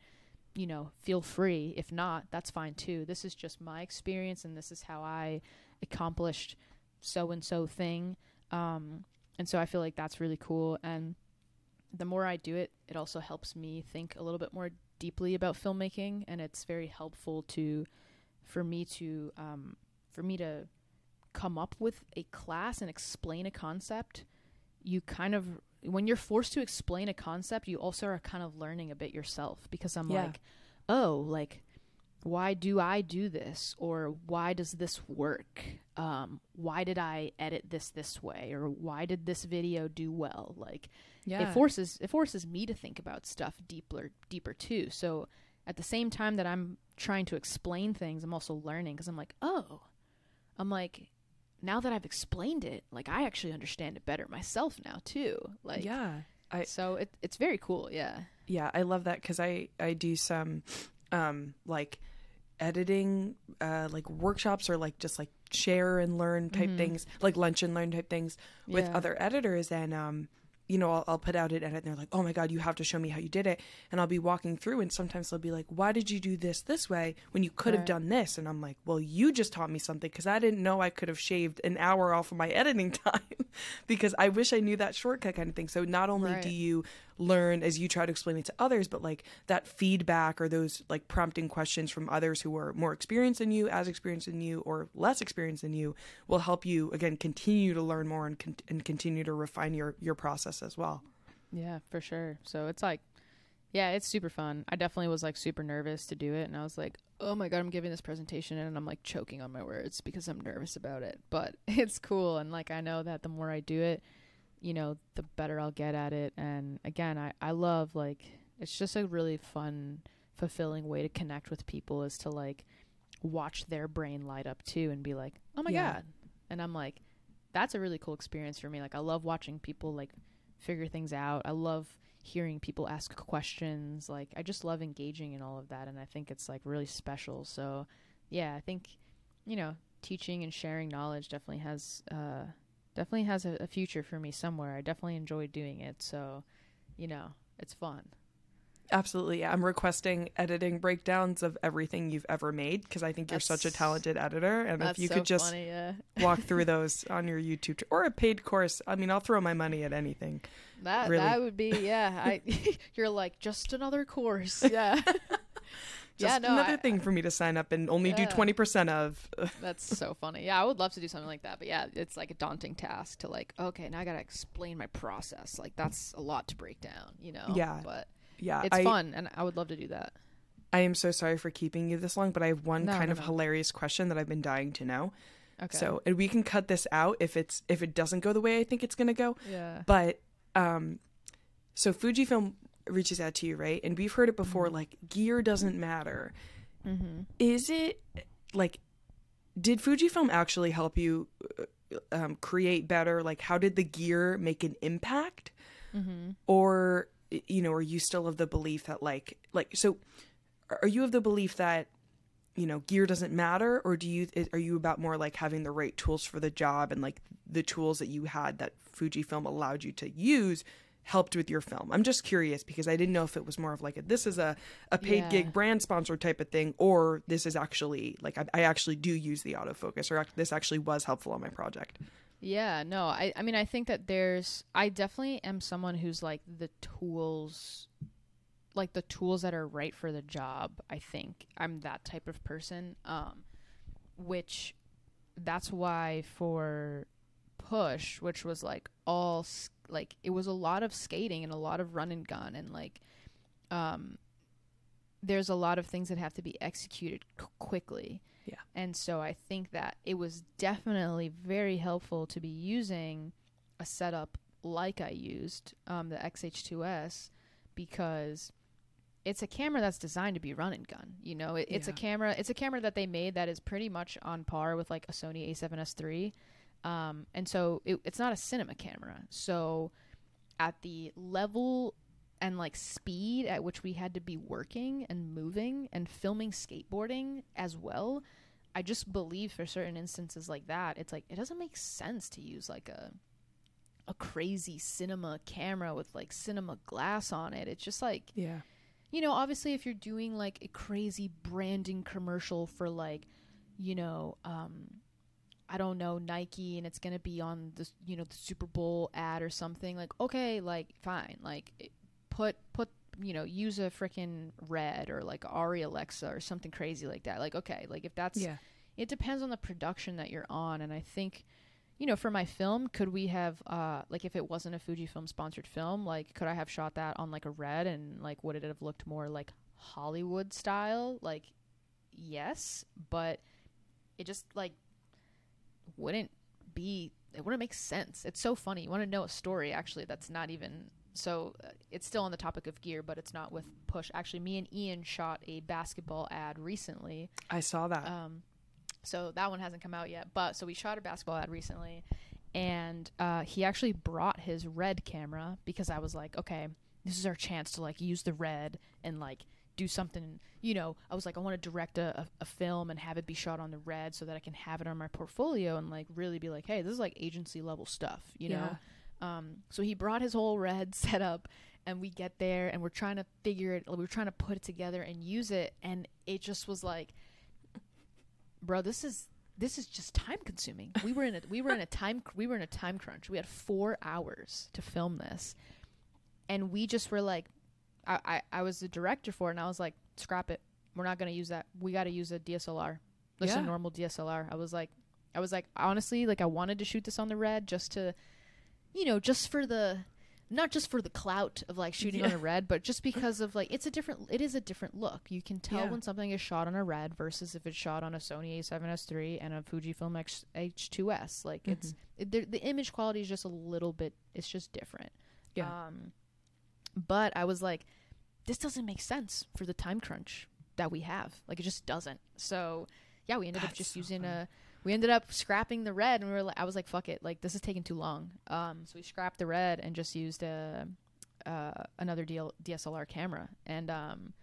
you know feel free if not that's fine too this is just my experience and this is how i accomplished so and so thing um and so i feel like that's really cool and the more I do it, it also helps me think a little bit more deeply about filmmaking, and it's very helpful to, for me to, um, for me to come up with a class and explain a concept. You kind of, when you're forced to explain a concept, you also are kind of learning a bit yourself because I'm Yeah. like, oh, like, why do I do this? Or why does this work? Um, why did I edit this this way? Or why did this video do well? Like, Yeah. it forces it forces me to think about stuff deeper deeper too so at the same time that i'm trying to explain things i'm also learning because i'm like oh i'm like now that i've explained it like i actually understand it better myself now too like yeah. I so it, it's very cool yeah yeah, I love that cuz I I do some um like editing uh like workshops or like just like share and learn type Mhm. things, like lunch and learn type things with Yeah. other editors and um you know I'll, I'll put out an edit and they're like oh my god you have to show me how you did it. And i'll be walking through and sometimes they'll be like why did you do this this way when you could have Right. done this? And i'm like well you just taught me something because i didn't know i could have shaved an hour off of my editing time because i wish i knew that shortcut kind of thing. So not only do you learn as you try to explain it to others but like that feedback or those like prompting questions from others who are more experienced than you as experienced than you or less experienced than you will help you again continue to learn more and, con- and continue to refine your your process as well Yeah, for sure. So it's like, yeah, it's super fun. I definitely was like super nervous to do it, and I was like, oh my god, I'm giving this presentation, and I'm like choking on my words because I'm nervous about it. But it's cool, and like I know that the more I do it, you know, the better I'll get at it. And again, I I love like it's just a really fun, fulfilling way to connect with people is to like watch their brain light up too and be like, oh my Yeah. god, and I'm like, that's a really cool experience for me. Like I love watching people like figure things out. I love hearing people ask questions. Like I just love engaging in all of that and I think it's like really special. So, yeah, I think you know, teaching and sharing knowledge definitely has uh definitely has a, a future for me somewhere. I definitely enjoy doing it. So, you know, it's fun. Absolutely. Yeah. I'm requesting editing breakdowns of everything you've ever made because I think you're such a talented editor. And if you so could just funny, yeah. walk through those on your YouTube ch- or a paid course, I mean, I'll throw my money at anything. That Really. that would be yeah. I you're like just another course. Yeah. Yeah, no, another I- thing for me to sign up and only do 20% of. That's so funny. Yeah, I would love to do something like that, but yeah, it's like a daunting task to like, okay, now I gotta explain my process. Like that's a lot to break down, you know. Yeah. but Yeah. it's I, fun, and I would love to do that. I am so sorry for keeping you this long, but I have one No, kind no, of hilarious question that I've been dying to know. Okay. So, and we can cut this out if it's if it doesn't go the way I think it's going to go. yeah, But um so Fujifilm reaches out to you, right? And we've heard it before Mm-hmm. like gear doesn't matter. mm-hmm. Is it like did Fujifilm actually help you uh, um, create better? Like how did the gear make an impact? Mm-hmm. Or you know, are you still of the belief that like like so are you of the belief that you know gear doesn't matter or do you are you about more like having the right tools for the job and like the tools that you had that Fujifilm allowed you to use helped with your film i'm just curious because i didn't know if it was more of like a, this is a, a paid Yeah. gig brand sponsor type of thing or this is actually like I, I actually do use the autofocus or this actually was helpful on my project Yeah, no, I I mean I think that there's I definitely am someone who's like the tools like the tools that are right for the job. I think I'm that type of person um which that's why for push which was like all like it was a lot of skating and a lot of run and gun and like um there's a lot of things that have to be executed qu- quickly Yeah. and so I think that it was definitely very helpful to be using a setup like I used, um, the XH2S, because it's a camera that's designed to be run and gun. You know, it, it's a camera. It's a camera that they made that is pretty much on par with like a Sony A7S III, um, and so it, it's not a cinema camera. So at the level and like speed at which we had to be working and moving and filming skateboarding as well i just believe for certain instances like that it's like it doesn't make sense to use like a a crazy cinema camera with like cinema glass on it it's just like yeah you know, obviously if you're doing like a crazy branding commercial for like, you know, um I don't know, Nike and it's going to be on the you know, the Super Bowl ad or something, like okay, like fine. Like put put you know, use a freaking red or like ARRI Alexa or something crazy like that. Like okay, like if that's yeah it depends on the production that you're on and i think you know for my film could we have uh like if it wasn't a fujifilm sponsored film like could i have shot that on like a red and like would it have looked more like hollywood style like yes but it just like wouldn't be it wouldn't make sense. It's so funny. You want to know a story actually that's not even so uh, it's still on the topic of gear but it's not with push. Actually me and ian shot a basketball ad recently. I saw that. Um, so that one hasn't come out yet. But so we shot a basketball ad recently, and uh, he actually brought his red camera because I was like, okay, this is our chance to like use the red and like do something. You know, I was like, I want to direct a, a, a film and have it be shot on the red so that I can have it on my portfolio and like really be like, hey, this is like agency level stuff. You know. Um, so he brought his whole red setup, and we get there, and we're trying to figure it. We were trying to put it together and use it, and it just was like, bro, this is this is just time consuming. We were in a we were in a time we were in a time crunch. We had four hours to film this, and we just were like, I I, I was the director for it, and I was like, scrap it. We're not gonna use that. We got to use a DSLR, just Yeah. a normal DSLR. I was like, I was like, honestly, like I wanted to shoot this on the red just to, you know, just for the not just for the clout of like shooting on a red, but just because of like it's a different it is a different look. You can tell Yeah. when something is shot on a red versus if it's shot on a Sony A7S III and a Fujifilm X H2S. Like it's it, the, the image quality is just a little bit it's just different. Yeah. Um but I was like this doesn't make sense for the time crunch that we have. Like it just doesn't. So, yeah, we ended up just so using funny. a we ended up scrapping the red and we were like I was like fuck it. Like this is taking too long. Um so we scrapped the red and just used a uh another DL- DSLR camera and um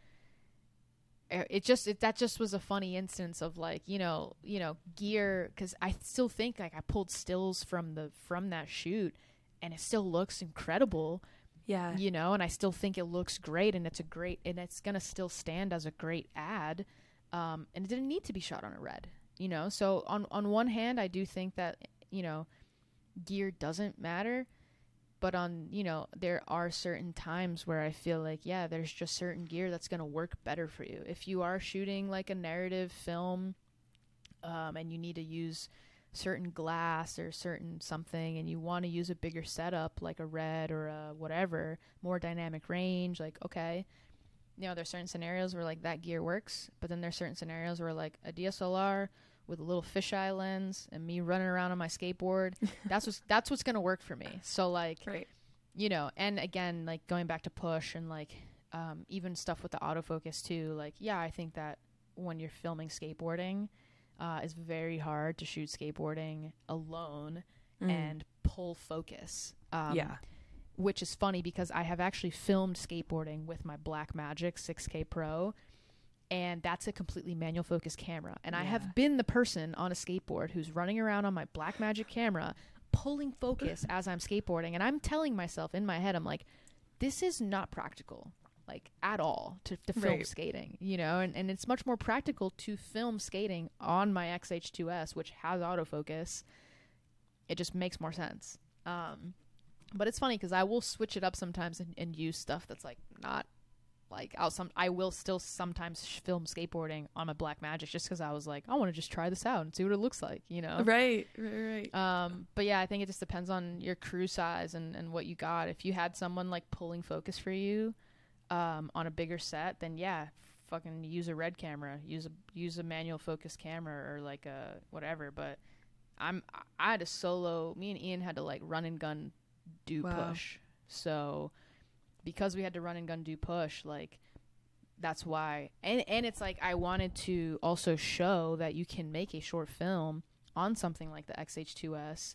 it it just it, that just was a funny instance of like you know you know gear because i still think like i pulled stills from the from that shoot and it still looks incredible Yeah. you know and i still think it looks great and it's a great and it's gonna still stand as a great ad um, and it didn't need to be shot on a red you know so on on one hand i do think that you know gear doesn't matter but on you know there are certain times where i feel like yeah there's just certain gear that's going to work better for you if you are shooting like a narrative film um, and you need to use certain glass or certain something and you want to use a bigger setup like a red or a whatever more dynamic range like okay you know there's certain scenarios where like that gear works but then there's certain scenarios where like a dslr with a little fisheye lens and me running around on my skateboard that's what's that's what's gonna work for me so like Right. you know and again like going back to push and like um, even stuff with the autofocus too like yeah i think that when you're filming skateboarding uh, it's very hard to shoot skateboarding alone Mm. and pull focus um, yeah. which is funny because I have actually filmed skateboarding with my Blackmagic 6K Pro, and that's a completely manual focus camera. And I have been the person on a skateboard who's running around on my Blackmagic camera, pulling focus as I'm skateboarding, and I'm telling myself in my head, I'm like, this is not practical. Like at all to, to film Right. skating, you know, and, and it's much more practical to film skating on my XH2S, which has autofocus. It just makes more sense. Um, but it's funny because I will switch it up sometimes and, and use stuff that's like not like I'll some I will still sometimes sh- film skateboarding on my Blackmagic just because I was like I want to just try this out and see what it looks like, you know. Right. Right. Right. Um, but yeah, I think it just depends on your crew size and, and what you got. If you had someone like pulling focus for you, um, on a bigger set, then yeah, fucking use a red camera, use a use a manual focus camera or like a whatever. But I'm I had a solo. Me and Ian had to like run and gun do Wow. push. So because we had to run and gun do push, like that's why and and it's like I wanted to also show that you can make a short film on something like the XH2S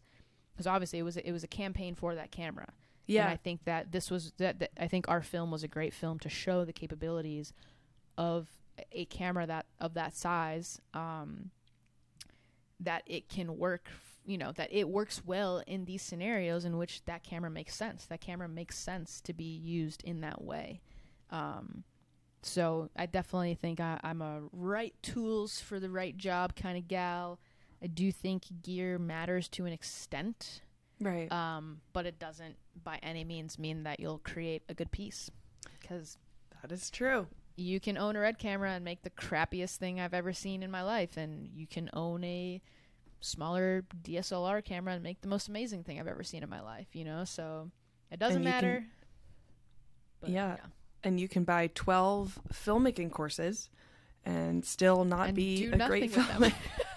because obviously it was a, it was a campaign for that camera. And yeah. I think that this was that, that I think our film was a great film to show the capabilities of a camera that of that size um that it can work you know that it works well in these scenarios in which that camera makes sense. That camera makes sense to be used in that way. Um so i definitely think I, i'm a right tools for the right job kind of gal. I do think gear matters to an extent right. um, but it doesn't by any means mean that you'll create a good piece because that is true. you can own a red camera and make the crappiest thing I've ever seen in my life, and you can own a smaller DSLR camera and make the most amazing thing I've ever seen in my life. You know, so it doesn't you can- matter. but, Yeah. And you can buy 12 filmmaking courses and still not And be a great filmmaker.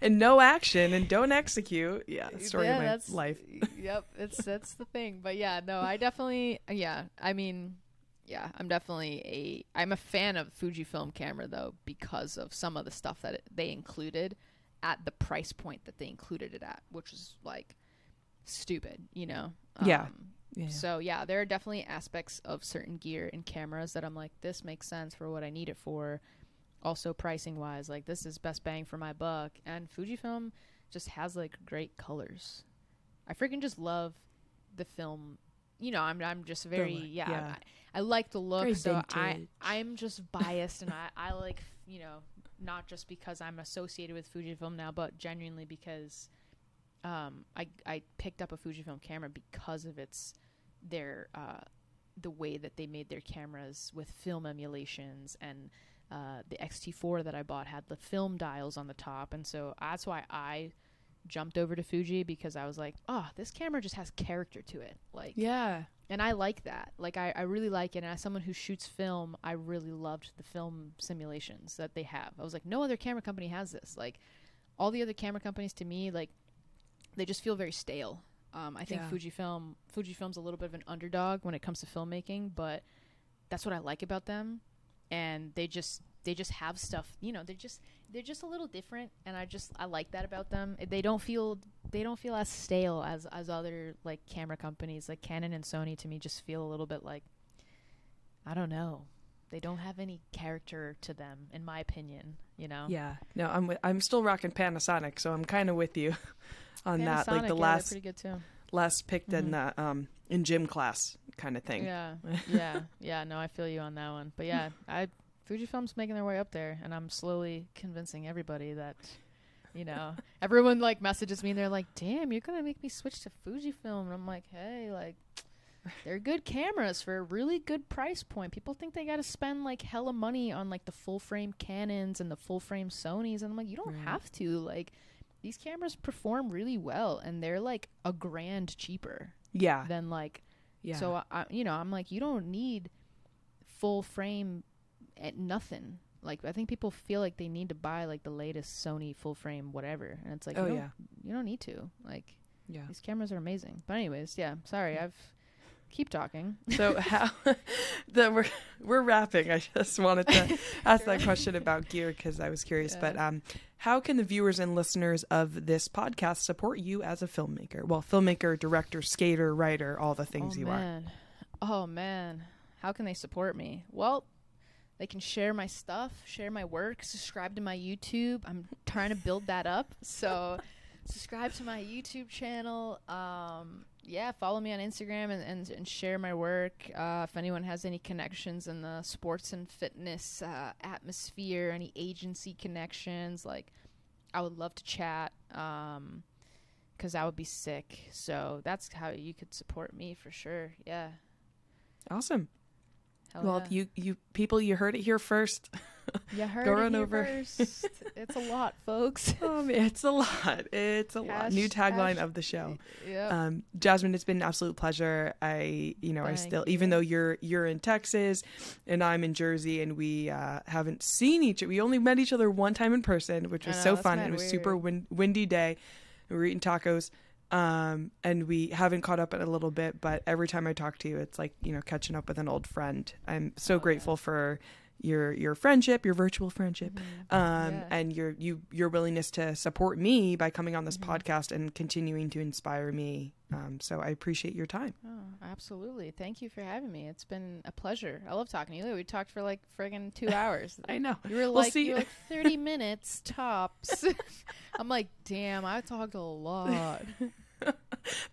and no action and don't execute. Yeah, story Yeah, of my life. yep, it's that's the thing. But yeah, no, I definitely yeah. I mean, yeah, I'm definitely a I'm a fan of Fujifilm camera though because of some of the stuff that it, they included at the price point that they included it at, which was like stupid, you know. Yeah. Um, Yeah. So yeah, there are definitely aspects of certain gear and cameras that I'm like, this makes sense for what I need it for. Also pricing wise, like this is best bang for my buck. And Fujifilm just has like great colors. I freaking just love the film. You know, I'm I'm just very yeah. yeah. I, I like the look, Very so i i'm just biased, and I I like you know not just because I'm associated with Fujifilm now, but genuinely because um, I I picked up a Fujifilm camera because of its their uh, the way that they made their cameras with film emulations and uh, the XT4 that I bought had the film dials on the top, and so that's why I jumped over to Fuji because I was like, oh, this camera just has character to it. Like, Yeah. and I like that. Like, I, I really like it. And as someone who shoots film, I really loved the film simulations that they have. I was like, no other camera company has this. Like, all the other camera companies to me, like, they just feel very stale. Um, I think Yeah. Fujifilm Fujifilm's a little bit of an underdog when it comes to filmmaking, but that's what I like about them. And they just they just have stuff, you know, they're just they're just a little different and I just I like that about them. They don't feel they don't feel as stale as as other like camera companies like Canon and Sony to me just feel a little bit like I don't know. They don't have any character to them in my opinion, you know. Yeah. No, I'm with, I'm still rocking Panasonic, so I'm kind of with you on that. Like the yeah, last pretty good too. last picked in Mhm. the um in gym class kind of thing. Yeah, yeah, yeah. No, I feel you on that one. But yeah, I Fujifilm's making their way up there, and I'm slowly convincing everybody that, you know, everyone like messages me and they're like, "Damn, you're gonna make me switch to Fujifilm," and I'm like, "Hey, like." They're good cameras for a really good price point. People think they got to spend like hella money on like the full frame Canons and the full frame Sonys, and I'm like, you don't Right. have to. Like, these cameras perform really well, and they're like a grand cheaper Yeah. than like Yeah. so I, I, you know, I'm like, you don't need full frame at nothing. Like I think people feel like they need to buy like the latest Sony full frame whatever, and it's like, oh you yeah. you don't need to. Like Yeah. these cameras are amazing. But anyways, yeah. Sorry, I've keep talking. So how the we're we're wrapping. I just wanted to ask that question about gear because I was curious. Yeah. But um, how can the viewers and listeners of this podcast support you as a filmmaker? Well, filmmaker, director, skater, writer, all the things oh you are. man, oh man, how can they support me? Well. They can share my stuff, share my work, subscribe to my YouTube. I'm trying to build that up. So subscribe to my YouTube channel. Um, yeah, follow me on Instagram and, and, and share my work. Uh, if anyone has any connections in the sports and fitness uh, atmosphere, any agency connections, like I would love to chat. Um, because that would be sick. So that's how you could support me for sure. Yeah. Awesome. Hell well, yeah. you you people, you heard it here first. You heard Go on over. first. it's a lot, folks. um, it's a lot. It's a lot. New tagline hash- of the show. Yep. Um, Jasmine, it's been an absolute pleasure. I, you know, I still, you. even though you're you're in Texas and I'm in Jersey, and we uh, haven't seen each. We only met each other one time in person, which was know, so fun. It was super win- windy day. We were eating tacos, um, and we haven't caught up in a little bit. But every time I talk to you, it's like you know catching up with an old friend. I'm so Oh, yeah. grateful for your your friendship, your virtual friendship Mhm. um, Yeah. and your you your willingness to support me by coming on this Mhm. podcast and continuing to inspire me. Um, so I appreciate your time. Oh, absolutely. Thank you for having me. It's been a pleasure. I love talking to you. We talked for like friggin' two hours. I know. You were We'll see. you were like 30 minutes tops. I'm like, damn, I talked a lot.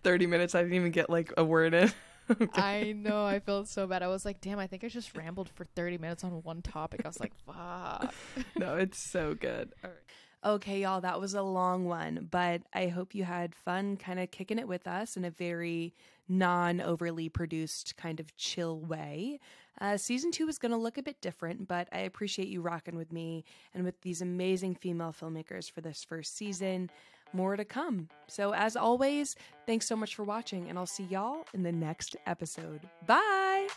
Thirty minutes. I didn't even get like a word in. I know. I felt so bad. I was like, damn, I think I just rambled for 30 minutes on one topic. I was like, fuck. no, it's so good. All right. Okay, y'all, that was a long one, but I hope you had fun kind of kicking it with us in a very non overly produced, kind of chill way. Uh, season two is going to look a bit different, but I appreciate you rocking with me and with these amazing female filmmakers for this first season. More to come. So, as always, thanks so much for watching, and I'll see y'all in the next episode. Bye!